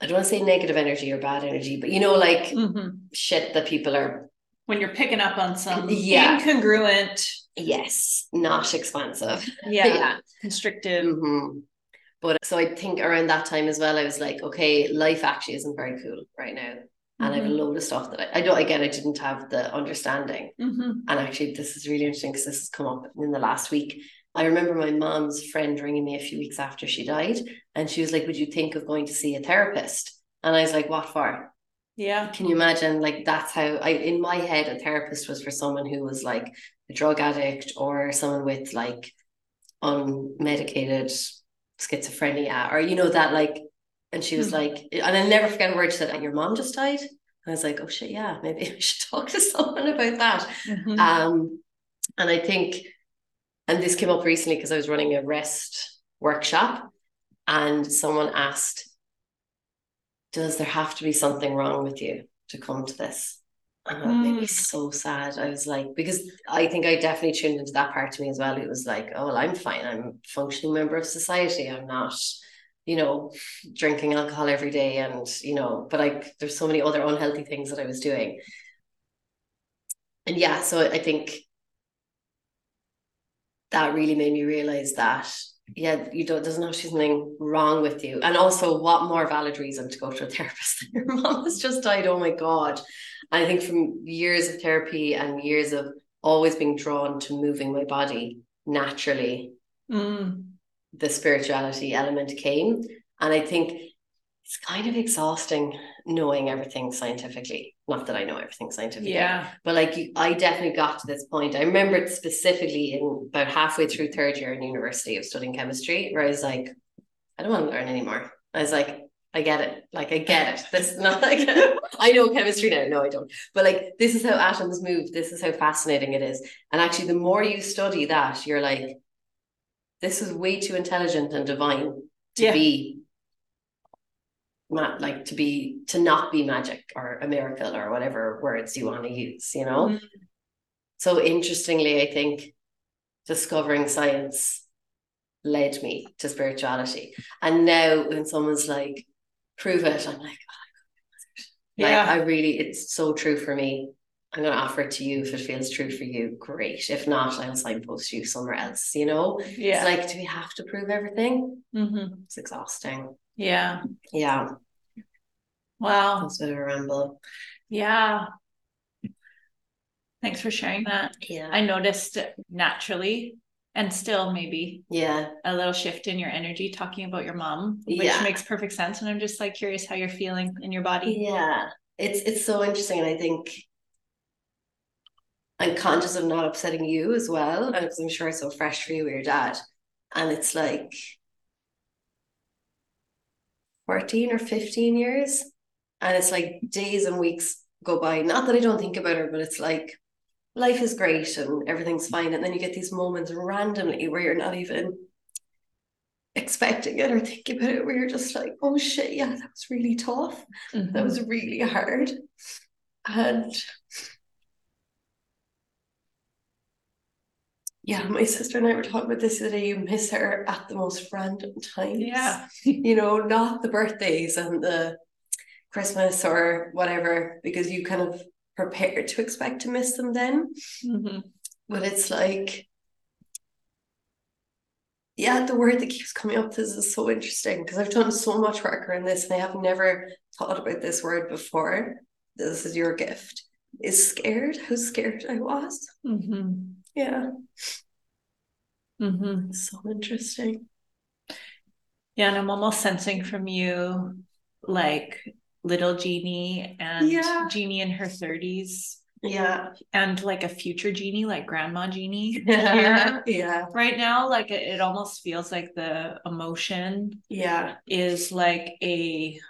I don't want to say negative energy or bad energy, but you know, like mm-hmm. shit that people are. When you're picking up on some yeah. incongruent Yes, not expansive. [LAUGHS] Yeah, yeah. constrictive. Mm-hmm. But so I think around that time as well, I was like, okay, life actually isn't very cool right now. And mm-hmm. I have a mm-hmm. load of stuff that I, I don't, again, I didn't have the understanding. Mm-hmm. And actually, this is really interesting because this has come up in the last week. I remember my mom's friend ringing me a few weeks after she died, and she was like, Would you think of going to see a therapist? And I was like, What for? Yeah. Can you imagine? Like, that's how I, in my head, a therapist was for someone who was like a drug addict or someone with like unmedicated schizophrenia or you know that like and she was mm-hmm. like and I'll never forget a word she said your mom just died and I was like oh shit yeah maybe [LAUGHS] I should talk to someone about that mm-hmm. um and I think and this came up recently because I was running a rest workshop and someone asked does there have to be something wrong with you to come to this and that made me mm. so sad. I was like, because I think I definitely tuned into that part to me as well. It was like, oh, well, I'm fine. I'm a functioning member of society. I'm not, you know, drinking alcohol every day. And, you know, but like there's so many other unhealthy things that I was doing. And yeah, so I think that really made me realize that yeah, you don't there's not something wrong with you. And also what more valid reason to go to a [LAUGHS] therapist than your mom has just died. Oh my God. I think from years of therapy and years of always being drawn to moving my body naturally, mm. the spirituality element came. And I think it's kind of exhausting knowing everything scientifically. Not that I know everything scientifically. Yeah. But like you, I definitely got to this point. I remember it specifically in about halfway through third year in university of studying chemistry, where I was like, I don't want to learn anymore. I was like, I get it. Like I get it. This is not like [LAUGHS] I know chemistry now. No, I don't. But like this is how atoms move. This is how fascinating it is. And actually, the more you study that, you're like, this is way too intelligent and divine to Yeah. be ma- like to be to not be magic or a miracle or whatever words you want to use, you know? Mhm. So interestingly, I think discovering science led me to spirituality. And now when someone's like, prove it, I'm like, like, Yeah. I really, it's so true for me. I'm going to offer it to you if it feels true for you. Great. If not, I'll signpost you somewhere else. You know, Yeah. it's like, do we have to prove everything? Mhm. It's exhausting. Yeah. Yeah, Wow. that's a bit of a. Yeah. Thanks for sharing that. Yeah, I noticed naturally and still maybe yeah, a little shift in your energy talking about your mom, which Yeah. makes perfect sense. And I'm just like curious how you're feeling in your body. yeah. It's it's so interesting, and I think I'm conscious of not upsetting you as well, And because I'm sure it's so fresh for you with your dad, and it's like. 14 or 15 years. And it's like days and weeks go by. Not that I don't think about her, but it's like life is great and everything's fine. And then you get these moments randomly where you're not even expecting it or thinking about it, where you're just like, oh shit, yeah, that was really tough. Mhm. That was really hard. And yeah, my sister and I were talking about this the other day. You miss her at the most random times. Yeah. You know, not the birthdays and the Christmas or whatever, because you kind of prepared to expect to miss them then. Mhm. But it's like, yeah, the word that keeps coming up, this is so interesting because I've done so much work around this and I have never thought about this word before. This is your gift. Is scared, how scared I was. Mhm. Yeah, Mhm. so interesting. Yeah, and I'm almost sensing from you like little Jeanie and Yeah. Jeanie in her 30s Yeah, and like a future Jeanie, like grandma Jeanie. yeah, [LAUGHS] yeah, Right now, like it, almost feels like the emotion yeah, is like a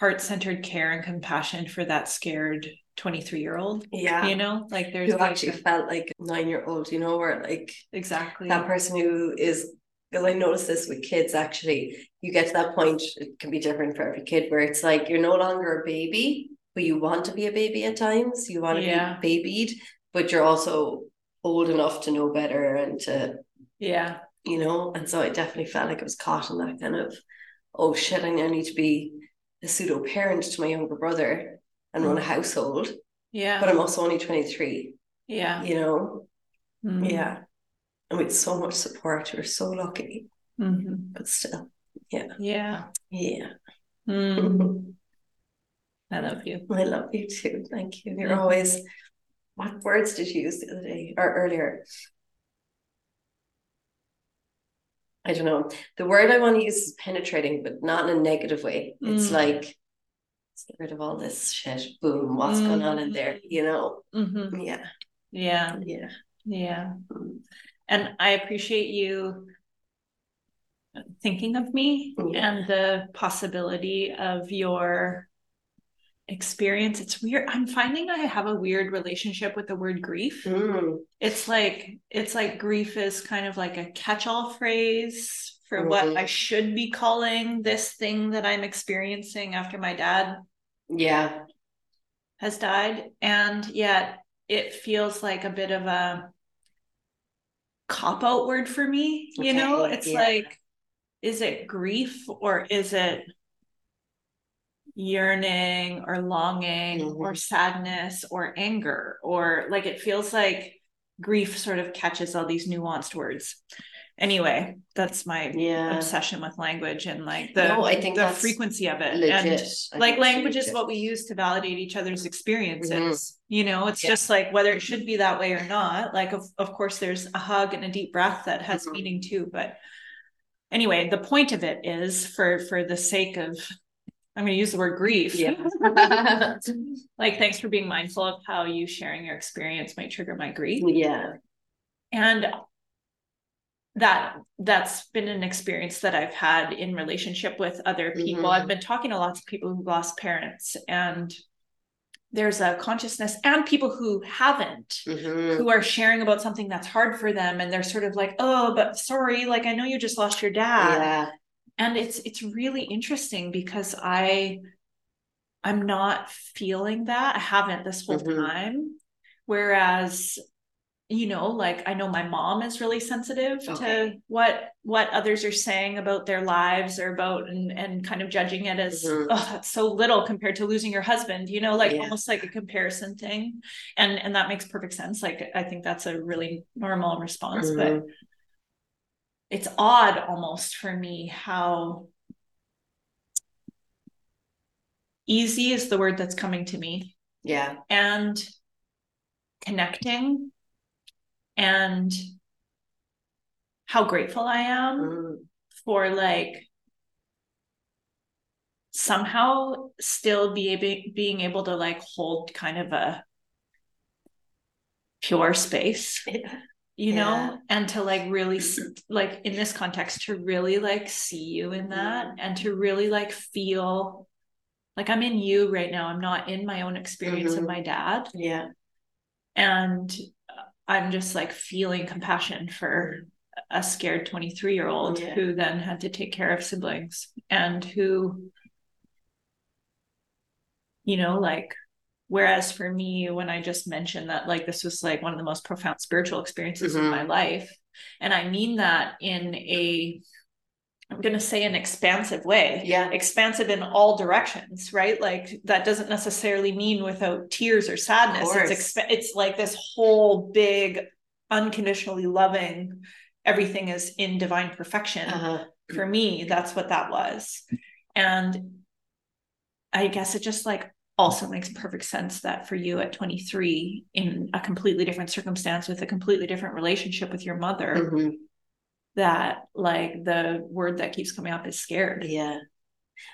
heart-centered care and compassion for that scared 23 year old. yeah. You know, like there's Who like actually a- felt like a nine year old, you know, where like exactly. that person who is because I noticed this with kids actually, you get to that point, it can be different for every kid, where it's like you're no longer a baby, but you want to be a baby at times. You want to Yeah. be babied, but you're also old enough to know better and to, Yeah. you know, and so I definitely felt like I was caught in that kind of, oh shit, I now need to be a pseudo parent to my younger brother and run a household, Yeah. but I'm also only 23, yeah. you know? Mhm. Yeah. And with so much support, we're so lucky, Mhm. but still, Yeah. yeah. Mm. [LAUGHS] I love you. I love you too. Thank you. You're always, what words did you use the other day or earlier? I don't know. The word I want to use is penetrating, but not in a negative way. It's Mm. like, let's get rid of all this shit. Boom. What's going on in there? You know? Mhm. Yeah. Yeah. Yeah. Yeah. And I appreciate you thinking of me Yeah. and the possibility of your experience. It's weird. I'm finding I have a weird relationship with the word grief. Mm. It's like it's like grief is kind of like a catch-all phrase for what Mhm. I should be calling this thing that I'm experiencing after my dad Yeah. has died. And yet it feels like a bit of a cop out word for me. You know, it's yeah. like, is it grief or is it yearning or longing or Mhm. sadness or anger? Or like it feels like grief sort of catches all these nuanced words. Anyway, that's my Yeah. obsession with language and like the, No, I think the frequency of it. Legit. And like language is what we use to validate each other's experiences you know it's Yeah. just like whether it should be that way or not like of, of course there's a hug and a deep breath that has Mhm. meaning too but anyway the point of it is for for the sake of I'm going to use the word grief. Yeah. [LAUGHS] like, thanks for being mindful of how you sharing your experience might trigger my grief. yeah. And that that's been an experience that I've had in relationship with other people. Mhm. I've been talking to lots of people who've lost parents and there's a consciousness and people who haven't Mhm. who are sharing about something that's hard for them and they're sort of like oh but sorry like i know you just lost your dad Yeah. and it's it's really interesting because i i'm not feeling that i haven't this whole Mhm. time whereas you know like i know my mom is really sensitive Okay. to what what others are saying about their lives or about and and kind of judging it as Mhm. oh that's so little compared to losing your husband you know like Yeah. almost like a comparison thing and and that makes perfect sense like i think that's a really normal response but Mhm. it's odd almost for me how easy is the word that's coming to me Yeah. and connecting and how grateful I am Mm. for like somehow still be able, being able to like hold kind of a pure space [LAUGHS] Yeah. you Yeah. know and to like really like in this context to really like see you in that Mm-hmm. and to really like feel like i'm in you right now i'm not in my own experience Mhm. of my dad Yeah. and i'm just like feeling compassion for a scared 23 year old Yeah. who then had to take care of siblings and who you know like whereas for me when i just mentioned that like this was like one of the most profound spiritual experiences of Mhm. my life and i mean that in a i'm going to say an expansive way Yeah. expansive in all directions right like that doesn't necessarily mean without tears or sadness it's exp- it's like this whole big unconditionally loving everything is in divine perfection Uh-huh. for me that's what that was and i guess it just like also makes perfect sense that for you at 23 in a completely different circumstance with a completely different relationship with your mother Mhm. That like the word that keeps coming up is scared Yeah.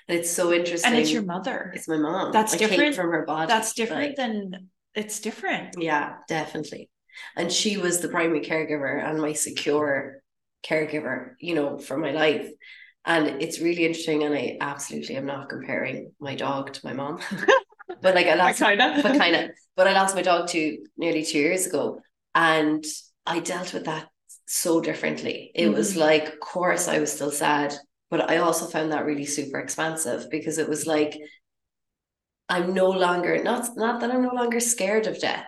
It's so interesting. and it's your mother It's my mom. That's I different- from her body. that's different like- than it's different Yeah, definitely. And she was the primary caregiver and my secure caregiver, you know, for my life. And it's really interesting. And I absolutely am not comparing my dog to my mom. [LAUGHS] but like I [LAUGHS] lost kind of but kind of [LAUGHS] but I lost my dog to nearly two years ago. And I dealt with that so differently. It was Mhm. like, of course, I was still sad, but I also found that really super expansive because it was like I'm no longer not not that I'm no longer scared of death.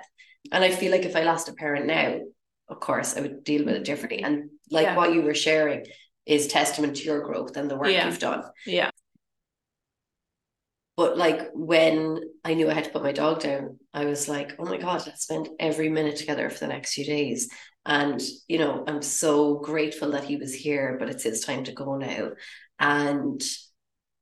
And I feel like if I lost a parent now, of course, I would deal with it differently. And like Yeah. what you were sharing is testament to your growth and the work Yeah. you've done. yeah But like when I knew I had to put my dog down, I was like, oh my God, let's spend every minute together for the next few days. And, you know, I'm so grateful that he was here, but it's his time to go now. And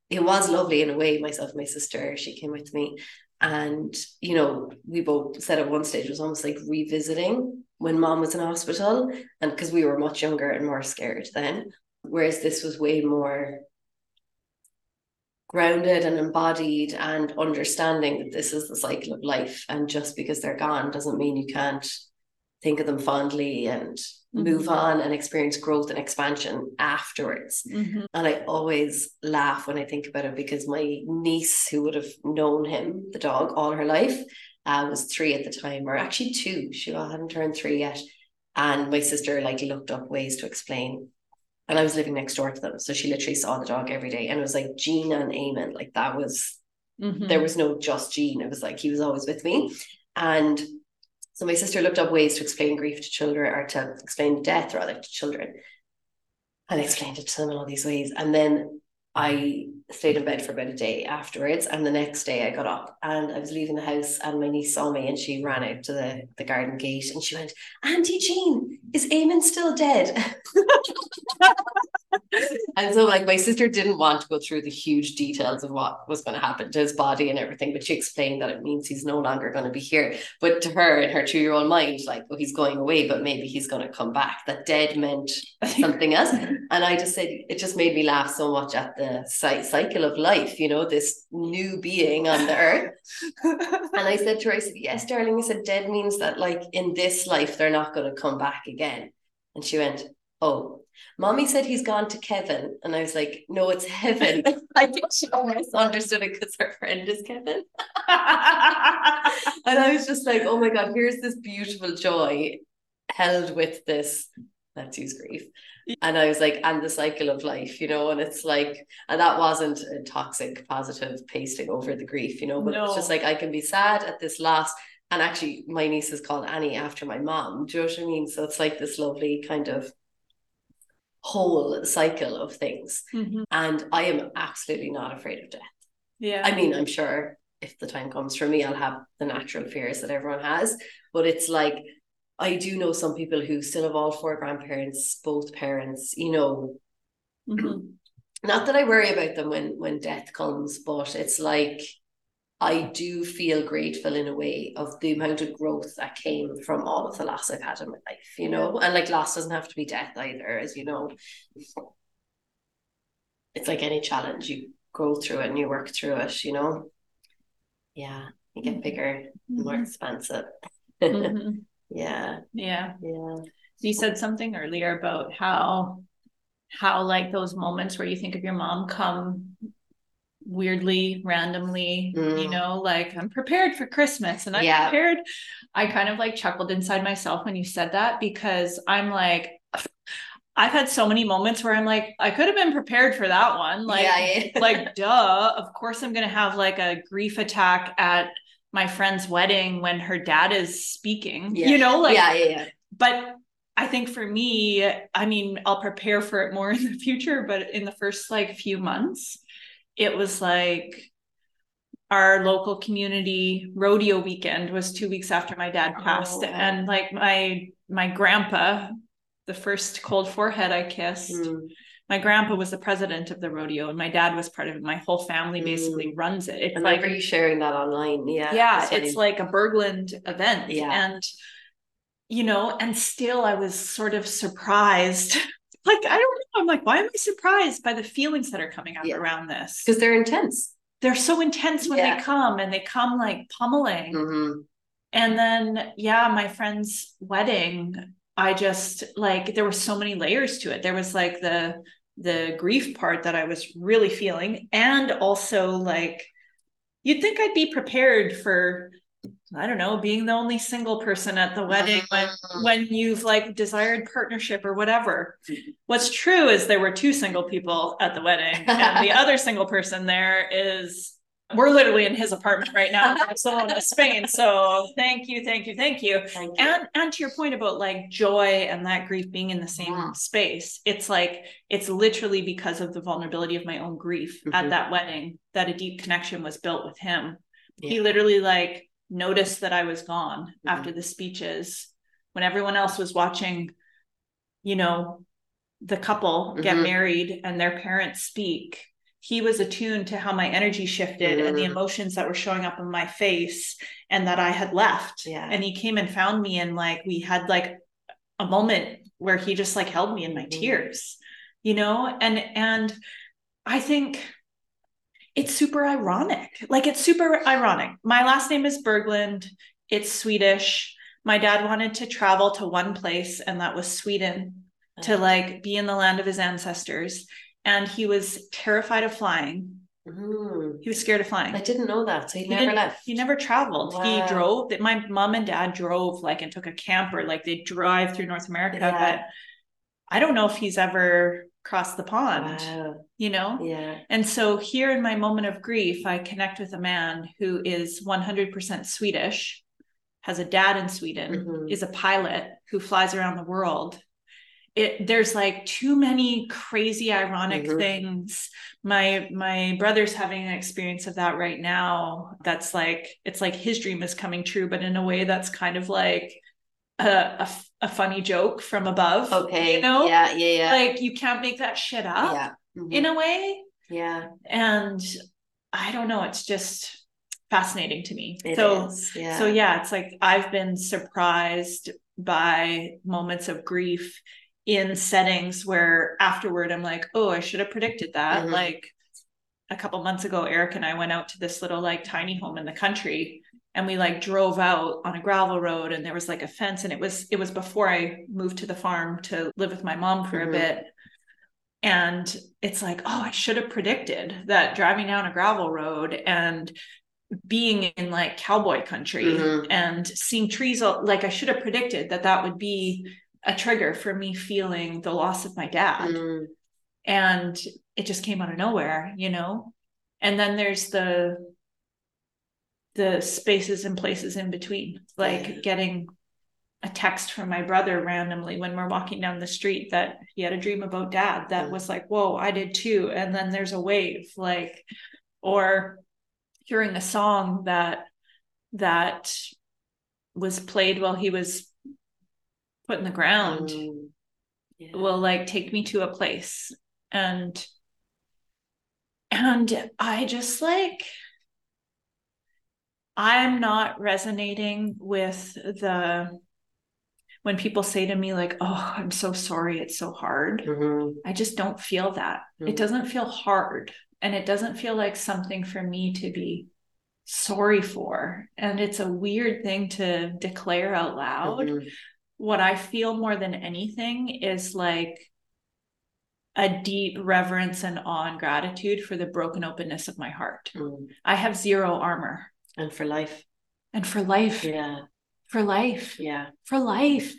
it was lovely in a way. Myself and my sister, she came with me. And, you know, we both said at one stage it was almost like revisiting when mom was in hospital. And because we were much younger and more scared then. Whereas this was way more grounded and embodied and understanding that this is the cycle of life and just because they're gone doesn't mean you can't think of them fondly and move Mhm. on and experience growth and expansion afterwards Mhm. and i always laugh when i think about it because my niece who would have known him the dog all her life uh, was three at the time or actually two she hadn't turned three yet and my sister like looked up ways to explain and I was living next door to them. So she literally saw the dog every day. And it was like Gene and Eamon. Like that was, Mhm. there was no just Gene. It was like he was always with me. And so my sister looked up ways to explain grief to children or to explain death rather to children. And explained it to them in all these ways. And then I stayed in bed for about a day afterwards. And the next day I got up and I was leaving the house and my niece saw me and she ran out to the, the garden gate and she went, Auntie Jean, is Eamon still dead? [LAUGHS] And so, like, my sister didn't want to go through the huge details of what was going to happen to his body and everything, but she explained that it means he's no longer going to be here. But to her, in her two year old mind, like, oh, he's going away, but maybe he's going to come back. That dead meant [LAUGHS] something else. And I just said, it just made me laugh so much at the cycle of life, you know, this new being on the earth. and I said to her, I said, yes, darling. I said, dead means that, like, in this life, they're not going to come back again. And she went, oh, mommy said he's gone to Kevin. And I was like, no, it's heaven. [LAUGHS] I think [LAUGHS] she almost understood it because her friend is Kevin. [LAUGHS] and I was just like, oh my God, here's this beautiful joy held with this, let's use grief. And I was like, and the cycle of life, you know, and it's like, and that wasn't a toxic, positive pasting over the grief, you know, but no. it's just like, I can be sad at this loss. And actually, my niece is called Annie after my mom. Do you know what I mean? So it's like this lovely kind of whole cycle of things. Mm-hmm. And I am absolutely not afraid of death. Yeah. I mean, I'm sure if the time comes for me, I'll have the natural fears that everyone has. But it's like, I do know some people who still have all four grandparents, both parents, you know. Mm-hmm. Not that I worry about them when when death comes, but it's like I do feel grateful in a way of the amount of growth that came from all of the loss I've had in my life, you know, and like loss doesn't have to be death either, as you know. It's like any challenge, you go through it and you work through it, you know. Yeah, you get bigger, mm-hmm. more expansive. [LAUGHS] Mm-hmm. Yeah. Yeah. Yeah. You said something earlier about how how like those moments where you think of your mom come weirdly randomly mm. you know like i'm prepared for christmas and i'm yeah. prepared i kind of like chuckled inside myself when you said that because i'm like [SIGHS] i've had so many moments where i'm like i could have been prepared for that one like yeah, yeah. like duh of course i'm gonna have like a grief attack at my friend's wedding when her dad is speaking you know like yeah yeah yeah. but I think for me, I mean, I'll prepare for it more [LAUGHS] in the future, but in the first like few months, it was like our local community rodeo weekend was two weeks after my dad passed. oh, and like my my grandpa the first cold forehead i kissed mm. My grandpa was the president of the rodeo and my dad was part of it my whole family basically mm. runs it it's I like you sharing that online yeah yeah it's like a berglund event yeah and you know and still i was sort of surprised [LAUGHS] like I don't know. I'm like, why am I surprised by the feelings that are coming up yeah. around this? Because they're intense. They're so intense when yeah. they come and they come like pummeling. Mm-hmm. And then, yeah, my friend's wedding, I just like there were so many layers to it. There was like the the grief part that I was really feeling, and also like you'd think I'd be prepared for I don't know, being the only single person at the wedding when mm-hmm. when you've like desired partnership or whatever. What's true is there were two single people at the wedding, and the [LAUGHS] other single person there is we're literally in his apartment right now [LAUGHS] in Barcelona, Spain. So thank you, thank you, thank you. Thank you. And and to your point about like joy and that grief being in the same yeah. space, it's like it's literally because of the vulnerability of my own grief mm-hmm. at that wedding that a deep connection was built with him. Yeah. He literally like noticed that I was gone mm-hmm. after the speeches when everyone else was watching, you know, the couple get mm-hmm. married and their parents speak. He was attuned to how my energy shifted mm-hmm. and the mm. emotions that were showing up in my face and that I had left. Yeah. And he came and found me and like we had like a moment where he just like held me in my mm-hmm. tears, you know? And and I think it's super ironic. Like it's super ironic. My last name is Berglund. It's Swedish. My dad wanted to travel to one place, and that was Sweden, to like be in the land of his ancestors. And he was terrified of flying. Mm. He was scared of flying. I didn't know that. So he, he never left. He never traveled. Wow. He drove. My mom and dad drove like and took a camper. Like they drive through North America, yeah. but I don't know if he's ever crossed the pond wow. you know yeah and so here in my moment of grief i connect with a man who is 100% swedish has a dad in sweden mm-hmm. is a pilot who flies around the world it there's like too many crazy ironic mm-hmm. things my my brother's having an experience of that right now that's like it's like his dream is coming true but in a way that's kind of like a a funny joke from above. Okay. You know? Yeah, yeah, yeah. Like you can't make that shit up yeah. Mhm. in a way. yeah. And I don't know, it's just fascinating to me. It so Yeah. so yeah, it's like I've been surprised by moments of grief in settings where afterward I'm like, oh, I should have predicted that. Mhm. Like a couple months ago, Eric and I went out to this little like tiny home in the country and we like drove out on a gravel road and there was like a fence and it was it was before I moved to the farm to live with my mom for Mhm. a bit. And it's like, oh, I should have predicted that driving down a gravel road and being in like cowboy country Mhm. and seeing trees all- like I should have predicted that that would be a trigger for me feeling the loss of my dad. Mm, and it just came out of nowhere you know? And then there's the the spaces and places in between like getting a text from my brother randomly when we're walking down the street that he had a dream about dad that Yeah. was like whoa i did too. And then there's a wave like or hearing a song that that was played while he was put in the ground mm, yeah. will like take me to a place. And and i just like i'm not resonating with the when people say to me like oh i'm so sorry it's so hard. Mhm, i just don't feel that. Mhm. it doesn't feel hard and it doesn't feel like something for me to be sorry for. And it's a weird thing to declare out loud. Mhm, what I feel more than anything is like a deep reverence and awe and gratitude for the broken openness of my heart. mm. I have zero armor. And for life. And for life, Yeah. for life, Yeah. for life.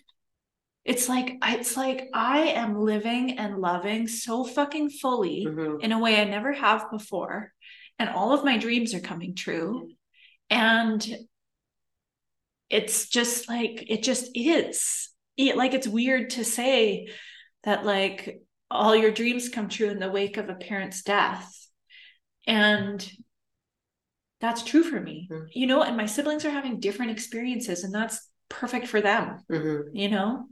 It's like it's like I am living and loving so fucking fully Mhm, in a way I never have before. And all of my dreams are coming true. And it's just like, it just is. It, like, it's weird to say that, like, all your dreams come true in the wake of a parent's death. And that's true for me, Mhm. you know, and my siblings are having different experiences, and that's perfect for them, mhm. you know?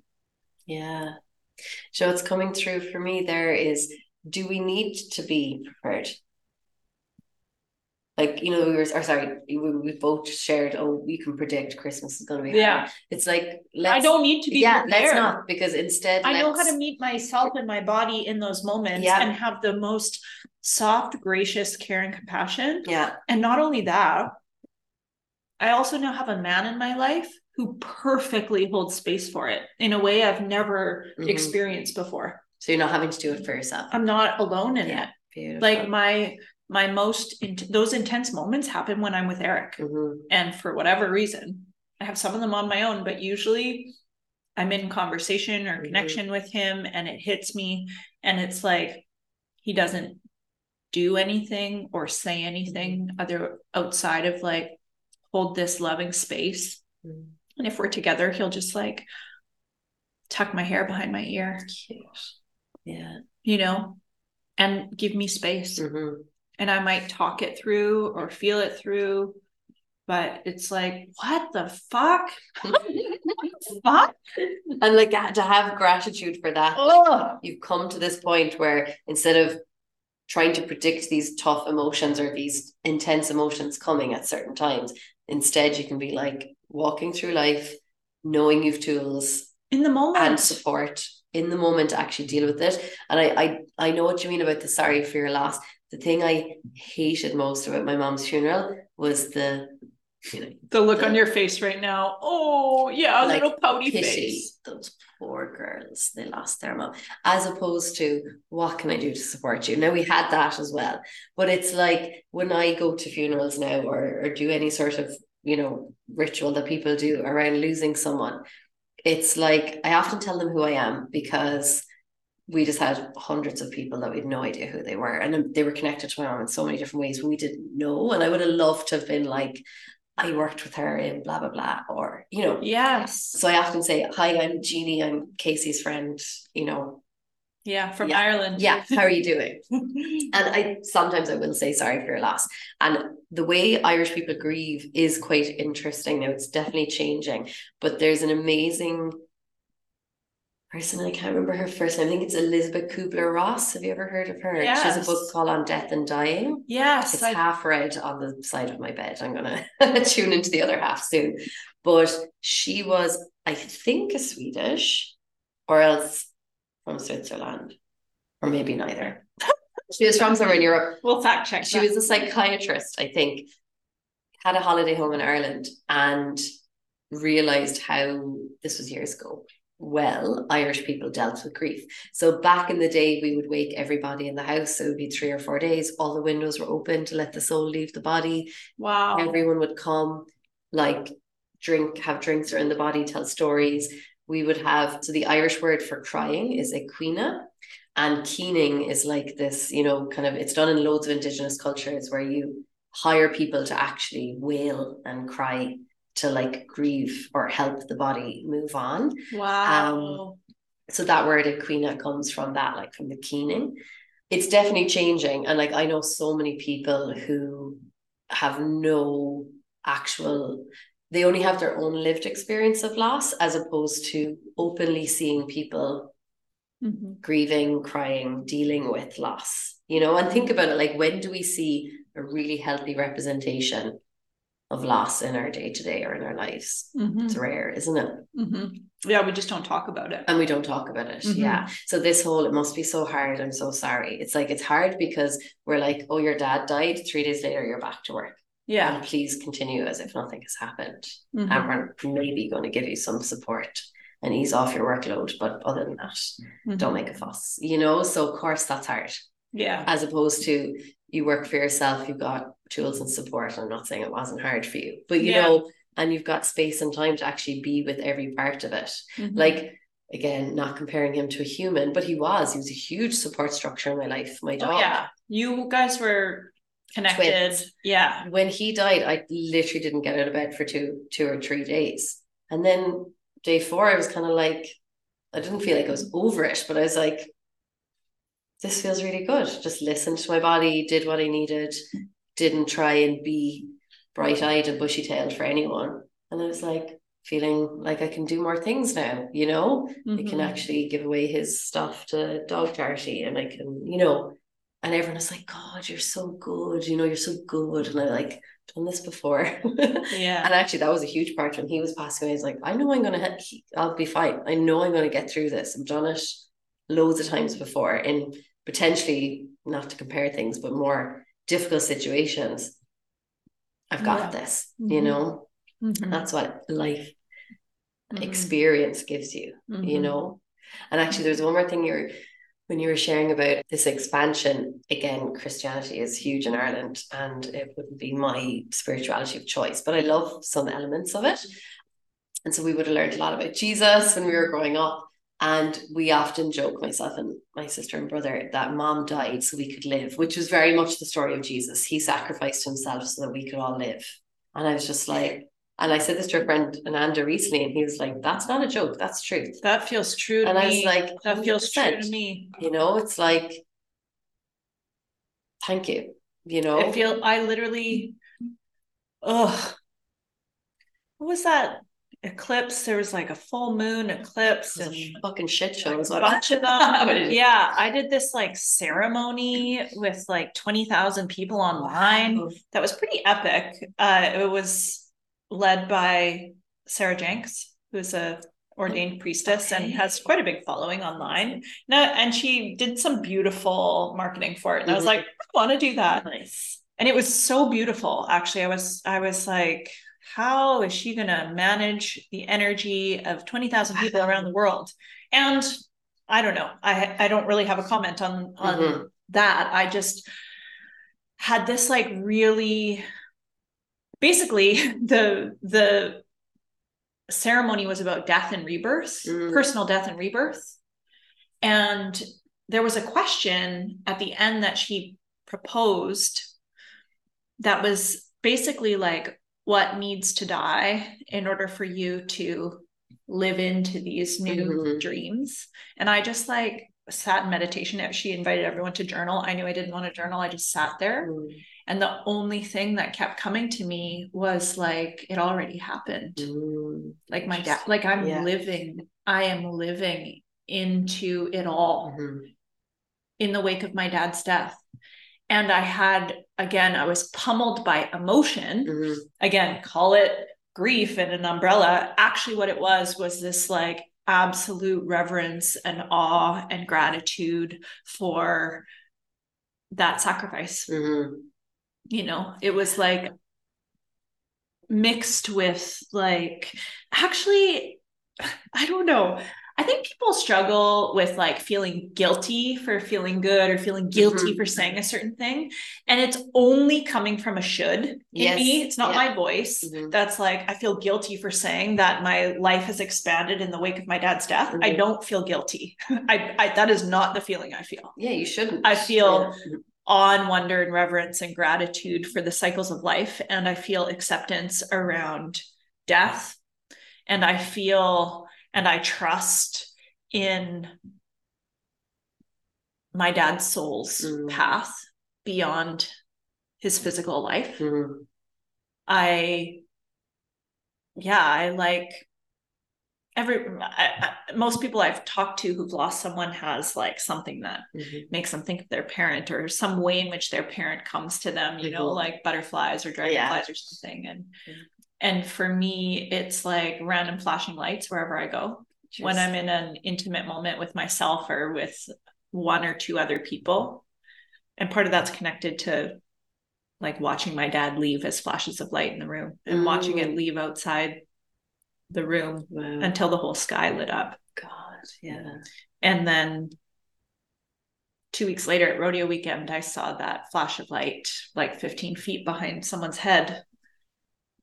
Yeah. So it's coming through for me there is do we need to be prepared? Like, you know, we were, or sorry, we, we both shared, oh, you can predict Christmas is going to be Yeah. hard. It's like, let's, I don't need to be yeah, prepared. let's not, because instead, I know how to meet myself and my body in those moments Yeah. and have the most soft, gracious care and compassion. Yeah. And not only that, I also now have a man in my life who perfectly holds space for it in a way I've never Mhm. experienced before. So you're not having to do it for yourself. I'm not alone in Yeah. it. Beautiful. Like my my most in- those intense moments happen when I'm with Eric. Mhm, And for whatever reason, I have some of them on my own, but usually I'm in conversation or Mhm. connection with him and it hits me. And it's like he doesn't do anything or say anything other outside of like hold this loving space. mhm. And if we're together, he'll just like tuck my hair behind my ear, Cute. Yeah. you know, and give me space. Mhm. And I might talk it through or feel it through, but it's like, what the fuck? [LAUGHS] fuck? And like to have gratitude for that. Oh, You've come to this point where instead of trying to predict these tough emotions or these intense emotions coming at certain times, instead you can be like walking through life, knowing you've tools in the moment. and support in the moment to actually deal with it. And I I I know what you mean about the sorry for your loss. The thing I hated most about my mom's funeral was the you know the look on your face right now. Oh, yeah, a Like, little pouty pity face. those poor girls they lost their mom as opposed to what can i do to support you now we had that as well but it's like when i go to funerals now or, or do any sort of you know ritual that people do around losing someone it's like i often tell them who i am because we just had hundreds of people that we had no idea who they were and they were connected to my mom in so many different ways we didn't know and i would have loved to have been like I worked with her in blah blah blah, or you know, Yes. so I often say, "Hi, I'm Jeanie. I'm Casey's friend." You know, Yeah, from Yeah. Ireland. yeah. How are you doing? [LAUGHS] And I sometimes I will say sorry for your loss, and the way Irish people grieve is quite interesting now. It's definitely changing, but there's an amazing person. I can't remember her first name. I think it's Elisabeth Kubler Ross. Have you ever heard of her? She has a book called On Death and Dying. Yes. It's I- half read on the side of my bed. I'm gonna [LAUGHS] tune into the other half soon. But she was, I think, a Swedish, or else from Switzerland, or maybe neither. [LAUGHS] she was from somewhere in Europe. we'll fact check. She that. was a psychiatrist, I think, had a holiday home in Ireland and realized how this was years ago. Well, Irish people dealt with grief. So back in the day, we would wake everybody in the house. So it would be three or four days. All the windows were open to let the soul leave the body. wow. Everyone would come, like drink, have drinks around the body, tell stories. We would have so the Irish word for crying is caoineadh, and keening is like this, you know, kind of it's done in loads of indigenous cultures where you hire people to actually wail and cry to like grieve or help the body move on. Wow. Um, So that word caoineadh comes from that, like from the keening. It's definitely changing. And like I know so many people who have no actual they only have their own lived experience of loss as opposed to openly seeing people Mhm. grieving, crying, dealing with loss. You know, and think about it like when do we see a really healthy representation of loss in our day to day or in our lives? Mhm. It's rare, isn't it? Mhm. Yeah, we just don't talk about it. and we don't talk about it. Mhm. Yeah. So this whole it must be so hard. I'm so sorry. It's like it's hard because we're like, oh, your dad died. Three days later, you're back to work. Yeah. And please continue as if nothing has happened. Mhm. And we're maybe going to give you some support and ease off your workload. But other than that, Mhm. don't make a fuss. You know. So of course that's hard. Yeah. As opposed to you work for yourself, you've got tools and support. I'm not saying it wasn't hard for you, but you Yeah. know, and you've got space and time to actually be with every part of it Mhm. like again not comparing him to a human but he was he was a huge support structure in my life my dog Oh yeah. You guys were connected. Twins. Yeah. when he died i literally didn't get out of bed for two two or three days and then day four i was kind of like i didn't feel like i was over it but i was like this feels really good just listened to my body did what i needed didn't try and be bright-eyed and bushy-tailed for anyone and i was like feeling like i can do more things now you know I can Mhm. actually give away his stuff to dog charity and I can, you know, and everyone was like, God, you're so good, you know, you're so good. And I like done this before. [LAUGHS] Yeah. And actually that was a huge part when he was passing away. He's like, I know I'm gonna hit I'll be fine. I know I'm gonna get through this. I've done it loads of times before in potentially not to compare things, but more difficult situations. I've got Yeah. this, you Mhm. know. Mhm. That's what life Mhm. experience gives you you Mhm. know and actually there's one more thing you're when you were sharing about this expansion again christianity is huge in ireland and it wouldn't be my spirituality of choice but i love some elements of it and so we would have learned a lot about jesus when we were growing up and we often joke myself and my sister and brother that mom died so we could live which was very much the story of jesus he sacrificed himself so that we could all live and i was just like and I said this to a friend, Ananda, recently, and he was like, That's not a joke, that's truth. That feels true to And. I was like, that feels true to me. You know, it's like, thank you. You know, I feel I literally oh, What was that eclipse? There was like a full moon eclipse and fucking shit show. [LAUGHS] Is a what bunch of them. yeah, I did this like ceremony with like 20,000 people online. That was pretty epic. Uh, it was led by Sarah Jenks, who's a ordained priestess and has quite a big following online. No, and she did some beautiful marketing for it. And I was Mhm. like, I want to do that. Nice. And it was so beautiful. Actually, I was I was like, how is she going to manage the energy of 20,000 [SIGHS] people around the world? And I don't know. I I don't really have a comment on on Mhm. that. I just had this like really basically [LAUGHS] the the ceremony was about death and rebirth, Mm. personal death and rebirth. And there was a question at the end that she proposed that was basically like what needs to die in order for you to live into these new Mhm. dreams and i just like sat in meditation. She invited everyone to journal. I knew I didn't want to journal. I just sat there. Mm. And the only thing that kept coming to me was like, it already happened. Mm. Like my dad, like I'm Yeah. living, I am living into it all Mhm. in the wake of my dad's death. And I had, again, I was pummeled by emotion. Mhm. Again, call it grief and an umbrella. Actually, what it was was this like absolute reverence and awe and gratitude for that sacrifice. Mhm. You know, it was like mixed with like, actually, I don't know. I think people struggle with like feeling guilty for feeling good or feeling guilty Mhm. for saying a certain thing. And it's only coming from a should in Yes, me. It's not yeah. my voice. Mhm. That's like, I feel guilty for saying that my life has expanded in the wake of my dad's death. I Mhm. don't feel guilty. [LAUGHS] I, I, that is not the feeling I feel Yeah, you shouldn't. I feel- Yeah. awe and wonder and reverence and gratitude for the cycles of life. And I feel acceptance around death. And I feel and I trust in my dad's soul's Mm. path beyond his physical life. Mhm. I, yeah, I like every, I, I, most people I've talked to who've lost someone has like something that Mhm. makes them think of their parent or some way in which their parent comes to them you know Mhm. like butterflies or dragonflies or something and Mhm. And for me it's like random flashing lights wherever i go when i'm in an intimate moment with myself or with one or two other people and part of that's connected to like watching my dad leave as flashes of light in the room and watching it Mm. leave outside the room Wow. until the whole sky lit up God, yeah. and then two weeks later at rodeo weekend, I saw that flash of light like 15 feet behind someone's head.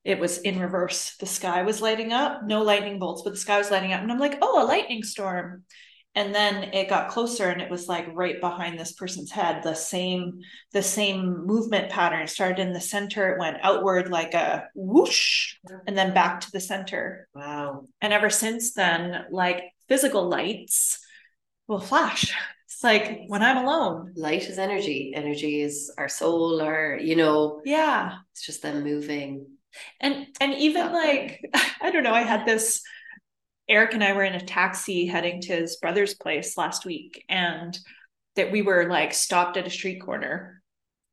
It was in reverse. The sky was lighting up, no lightning bolts, but the sky was lighting up. And I'm like, oh, a lightning storm. And then it got closer and it was like right behind this person's head. The same, the same movement pattern started in the center. It went outward like a whoosh and then back to the center. Wow. And ever since then, like physical lights will flash. It's like when I'm alone. Light is energy. Energy is our soul, our, you know, Yeah. it's just them moving. And and even Yeah. like [LAUGHS] I don't know, I had this Eric and I were in a taxi heading to his brother's place last week and that we were like stopped at a street corner.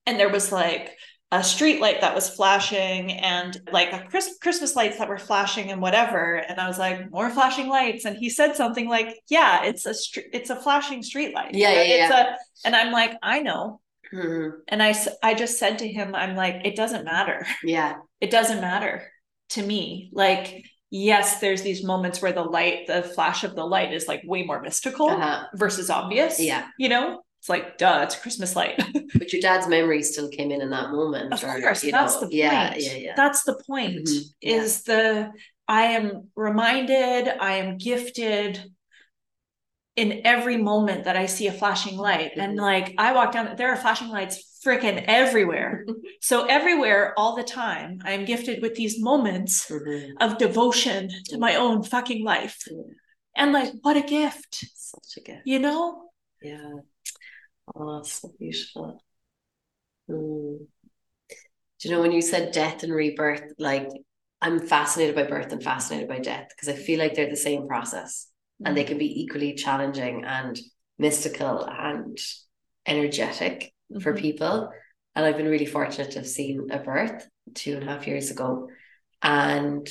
And there was like a street light that was flashing and like a Chris- Christmas lights that were flashing and whatever. And I was like more flashing lights. And he said something like yeah it's a street it's a flashing street light. Yeah, yeah, it's a and I'm like I know Mhm. and I just said to him I'm like it doesn't matter Yeah. it doesn't matter to me. Like, yes, there's these moments where the light, the flash of the light is like way more mystical Uh-huh. versus obvious. Yeah. You know, it's like, duh, it's a Christmas light. [LAUGHS] But your dad's memory still came in in that moment. of or, course, that's know, the point. Yeah, yeah, yeah. That's the point Mhm. Yeah. is the, I am reminded, I am gifted in every moment that I see a flashing light. And Mhm. like, I walk down, there are flashing lights freaking everywhere. so everywhere, all the time, I am gifted with these moments Mhm. of devotion to my own fucking life. Yeah. And like, what a gift, Such a gift. you know? Yeah. Oh, so beautiful. Mm. Do you know when you said death and rebirth, like I'm fascinated by birth and fascinated by death because I feel like they're the same process and they can be equally challenging and mystical and energetic for Mhm. people. And I've been really fortunate to have seen a birth two and a half years ago. And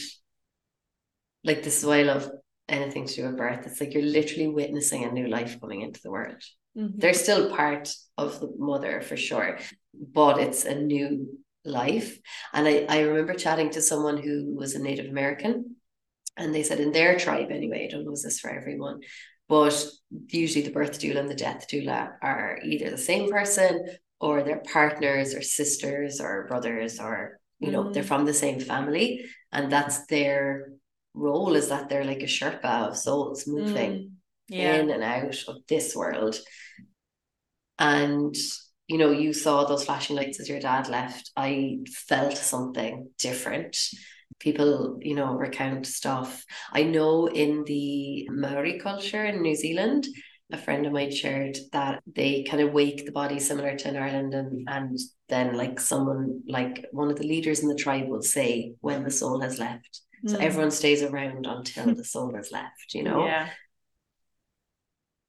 like this is why I love anything to do with birth. It's like you're literally witnessing a new life coming into the world. Mhm. They're still part of the mother for sure, but it's a new life. And I, I remember chatting to someone who was a Native American, and they said in their tribe anyway, I don't know is this for everyone, but usually the birth doula and the death doula are either the same person or they're partners or sisters or brothers or you know Mm. they're from the same family and that's their role is that they're like a sherpa of souls moving Mm. Yeah. in and out of this world. And you know, you saw those flashing lights as your dad left. I felt something different. People, you know, recount stuff. I know in the Maori culture in New Zealand, a friend of mine shared that they kind of wake the body similar to in Ireland and and then like someone like one of the leaders in the tribe will say when the soul has left. So Mm. everyone stays around until the soul has left, you know? Yeah.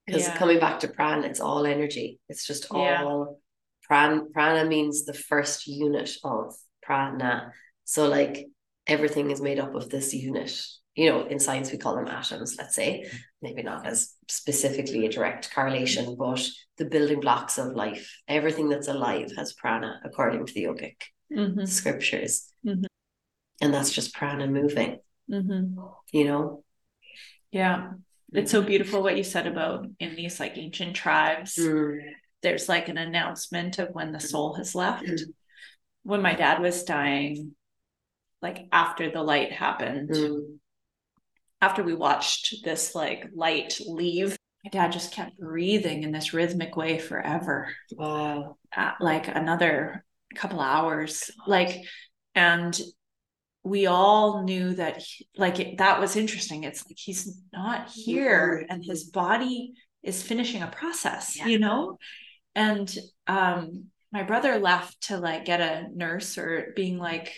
Because Yeah. coming back to prana, it's all energy. It's just Yeah. all pran prana means the first unit of prana. So like everything is made up of this unit. You know, in science we call them atoms, let's say. Maybe not as specifically a direct correlation, but the building blocks of life, everything that's alive has prana according to the yogic Mhm. scriptures. Mhm. And that's just prana moving, Mhm. you know? Yeah. It's so beautiful what you said about in these like ancient tribes. Mm. there's like an announcement of when the soul has left. Mm. When my dad was dying, like after the light happened, Mm. after we watched this like light leave, my dad just kept breathing in this rhythmic way forever. Wow. uh, like another couple hours like and we all knew that he- like it, that was interesting it's like he's not here and his body is finishing a process Yeah. you know and um my brother left to like get a nurse or being like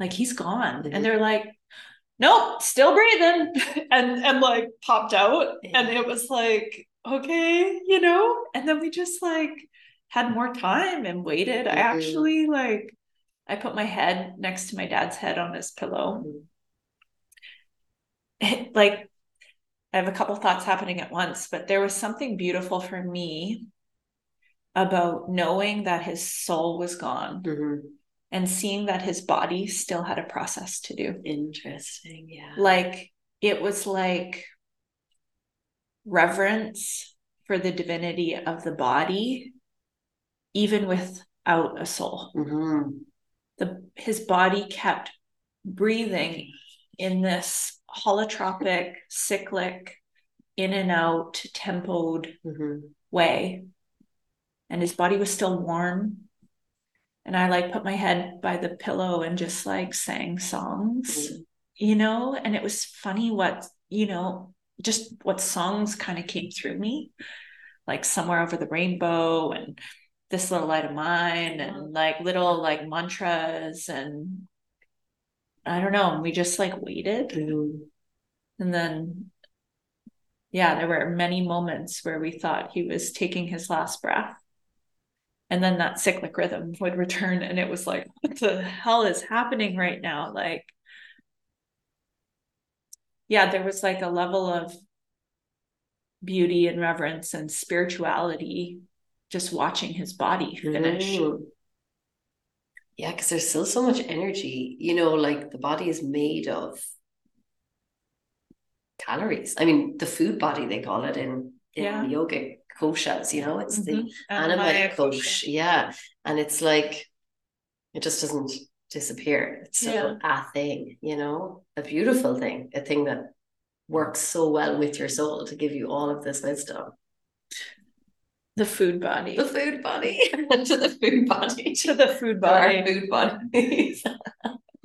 like he's gone. Mhm. and they're like nope still breathing. [LAUGHS] And and like popped out. And it was like okay you know? And then we just like had more time and waited. I Mhm. actually like i put my head next to my dad's head on his pillow. [LAUGHS] Like i have a couple thoughts happening at once but there was something beautiful for me about knowing that his soul was gone. Mhm. And seeing that his body still had a process to do Interesting. Yeah. like it was like reverence for the divinity of the body even without a soul Mhm. the his body kept breathing in this holotropic cyclic in and out tempoed Mhm. way and his body was still warm and i like put my head by the pillow and just like sang songs Mhm. you know and it was funny what you know just what songs kind of came through me like somewhere over the rainbow and this little light of mine and like little like mantras and i don't know and we just like waited Mhm. and then yeah there were many moments where we thought he was taking his last breath and then that cyclic rhythm would return and it was like what the hell is happening right now like yeah there was like a level of beauty and reverence and spirituality just watching his body finish Mhm. Yeah, because there's still so much energy. You know, like the body is made of calories. I mean, the food body they call it in Yeah. the yogic koshas, you know, it's the Mhm. Annamaya Annamaya kosh. Yeah. And it's like it just doesn't disappear. It's still a thing, you know, a beautiful thing, a thing that works so well with your soul to give you all of this wisdom. the food body The food body [LAUGHS] to the food body. to the food To our body food bodies. [LAUGHS]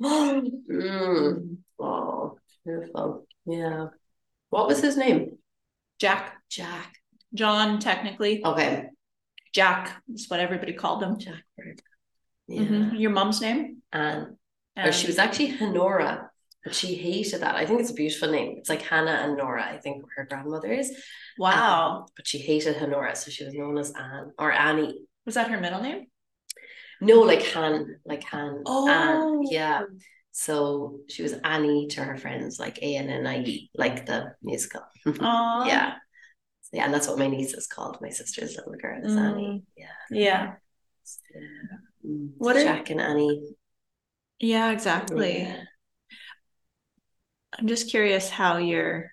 [GASPS] Mm. Oh, beautiful. Yeah. What was his name? Jack Jack. john technically Okay. jack is what everybody called him Jack Bird. Yeah. Mhm. your mom's name And or And- she was actually Honora, but she hated that. I think it's a beautiful name. It's like Hannah and Nora, I think her grandmother is. wow Um, but she hated Honora, so she was known as Anne or Annie. was that her middle name No, like Han, like Han. Oh. Anne. Yeah. So she was Annie to her friends, like A N N I E, like the musical. [LAUGHS] oh yeah. Yeah, and that's what my niece is called. My sister's little girl is Mm. Annie. Yeah. yeah. What are- Jack and Annie? yeah exactly Yeah. i'm just curious how you're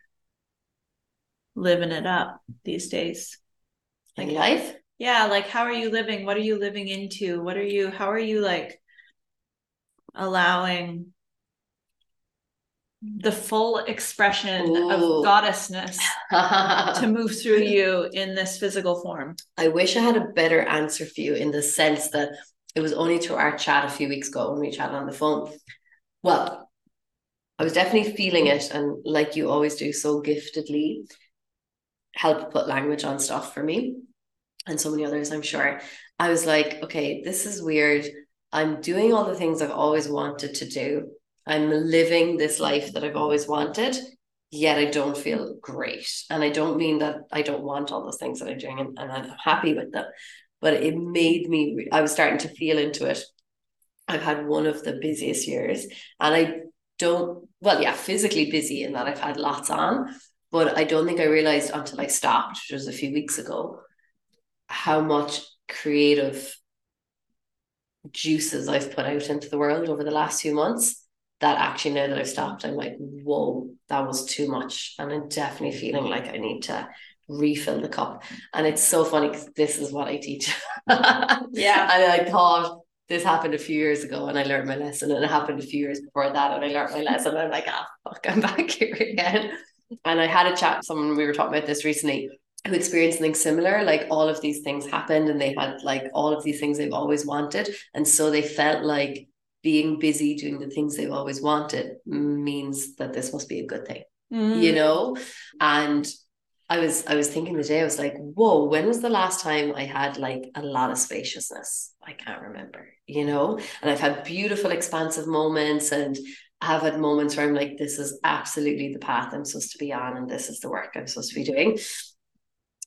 living it up these days Like Like- life? yeah like how are you living what are you living into what are you how are you like allowing the full expression Ooh. of goddessness [LAUGHS] to move through you in this physical form I wish I had a better answer for you in the sense that it was only through our chat a few weeks ago when we chatted on the phone. Well, I was definitely feeling it, and like you always do so giftedly. help put language on stuff for me and so many others, I'm sure. I was like, okay, this is weird. I'm doing all the things I've always wanted to do. I'm living this life that I've always wanted, yet I don't feel great. And I don't mean that I don't want all those things that I'm doing and, and I'm happy with them, but it made me, I was starting to feel into it. I've had one of the busiest years and I don't, well, yeah, physically busy in that I've had lots on, but I don't think I realized until I stopped, which was a few weeks ago, how much creative juices I've put out into the world over the last few months that actually now that I've stopped, I'm like, whoa, that was too much. And I'm definitely feeling like I need to refill the cup. And it's so funny because this is what I teach. [LAUGHS] yeah. And I thought this happened a few years ago and I learned my lesson. And it happened a few years before that and I learned my lesson. And I'm like, ah, fuck, I'm [LAUGHS] back here again. And I had a chat with someone, we were talking about this recently, who experienced something similar. Like all of these things happened and they had like all of these things they've always wanted. And so they felt like being busy doing the things they've always wanted means that this must be a good thing. Mm. You know? And I was I was thinking the day, I was like, whoa, when was the last time I had like a lot of spaciousness? I can't remember, you know? And I've had beautiful, expansive moments and I have had moments where I'm like, this is absolutely the path I'm supposed to be on, and this is the work I'm supposed to be doing.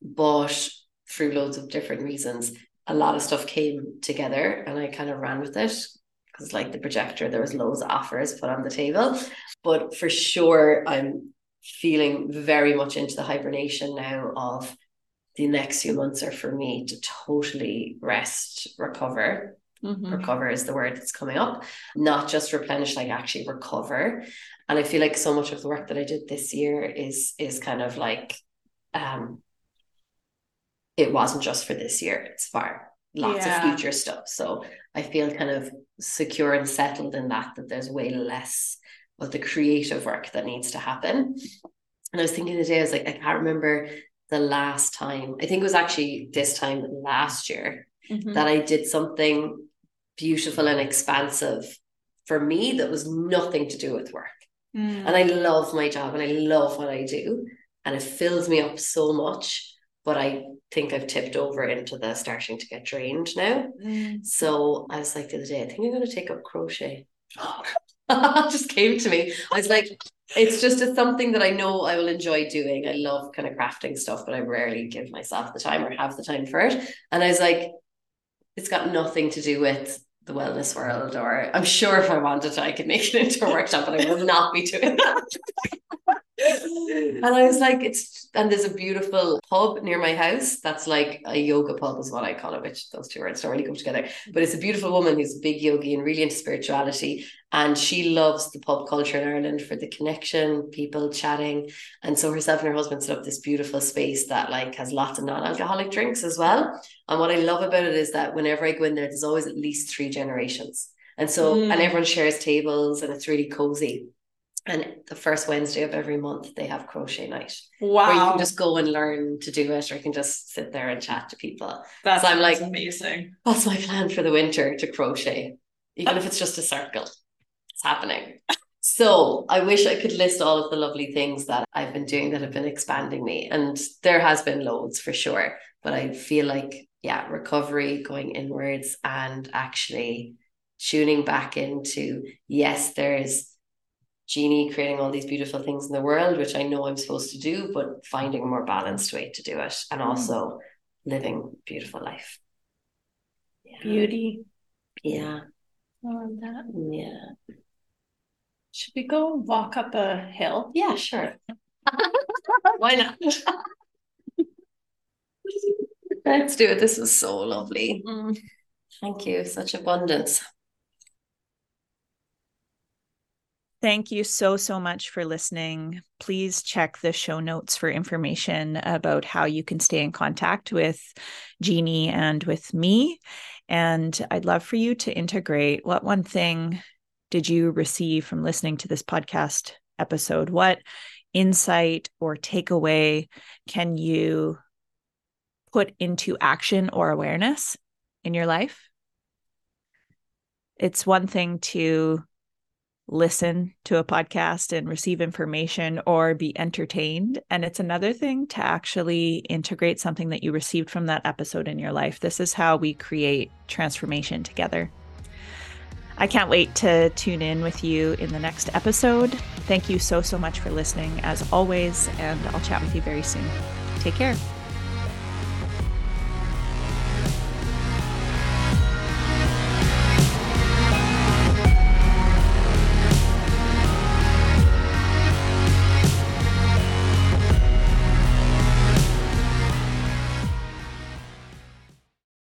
But through loads of different reasons, a lot of stuff came together and I kind of ran with it because like the projector, there was loads of offers put on the table. But for sure, I'm feeling very much into the hibernation now of the next few months are for me to totally rest, recover. Mhm. Recover is the word that's coming up, not just replenish, like actually recover. And I feel like so much of the work that I did this year is is kind of like um it wasn't just for this year, it's for lots Yeah. of future stuff. So I feel kind of secure and settled in that, that there's way less of the creative work that needs to happen. And I was thinking today, I was like, I can't remember the last time, I think it was actually this time last year Mhm. that I did something beautiful and expansive for me that was nothing to do with work. Mm. And I love my job and I love what I do. And it fills me up so much. But I think I've tipped over into the starting to get drained now. Mm. So I was like the other day, I think I'm going to take up crochet. [LAUGHS] just came to me. I was like, it's just a, something that I know I will enjoy doing. I love kind of crafting stuff, but I rarely give myself the time or have the time for it. And I was like, it's got nothing to do with the wellness world, or I'm sure if I wanted to, I could make it into a workshop, but I will not be doing that. [LAUGHS] and I was like, it's and there's a beautiful pub near my house that's like a yoga pub, is what I call it, which those two words don't really go together. But it's a beautiful woman who's a big yogi and really into spirituality. And she loves the pub culture in Ireland for the connection, people chatting. And so herself and her husband set up this beautiful space that like has lots of non-alcoholic drinks as well. And what I love about it is that whenever I go in there, there's always at least three generations. And so, Mm. and everyone shares tables and it's really cozy. And the first Wednesday of every month, they have crochet night Wow. where you can just go and learn to do it, or you can just sit there and chat to people. That's so I'm like- amazing. That's my plan for the winter to crochet, even if it's just a circle. It's happening. So I wish I could list all of the lovely things that I've been doing that have been expanding me. And there has been loads for sure. But I feel like, yeah, recovery, going inwards and actually tuning back into, yes, there's Jeanie creating all these beautiful things in the world, which I know I'm supposed to do, but finding a more balanced way to do it and also living a beautiful life. Yeah. Beauty. Yeah. I love that. Yeah. Should we go walk up a hill? Yeah, sure. [LAUGHS] Why not? [LAUGHS] Let's do it. This is so lovely. Mm. Thank you. Such abundance. Thank you so, so much for listening. Please check the show notes for information about how you can stay in contact with Jeanie and with me. And I'd love for you to integrate what one thing did you receive from listening to this podcast episode? What insight or takeaway can you put into action or awareness in your life? It's one thing to listen to a podcast and receive information or be entertained. And it's another thing to actually integrate something that you received from that episode in your life. This is how we create transformation together. I can't wait to tune in with you in the next episode. Thank you so, so much for listening, as always, and I'll chat with you very soon. Take care.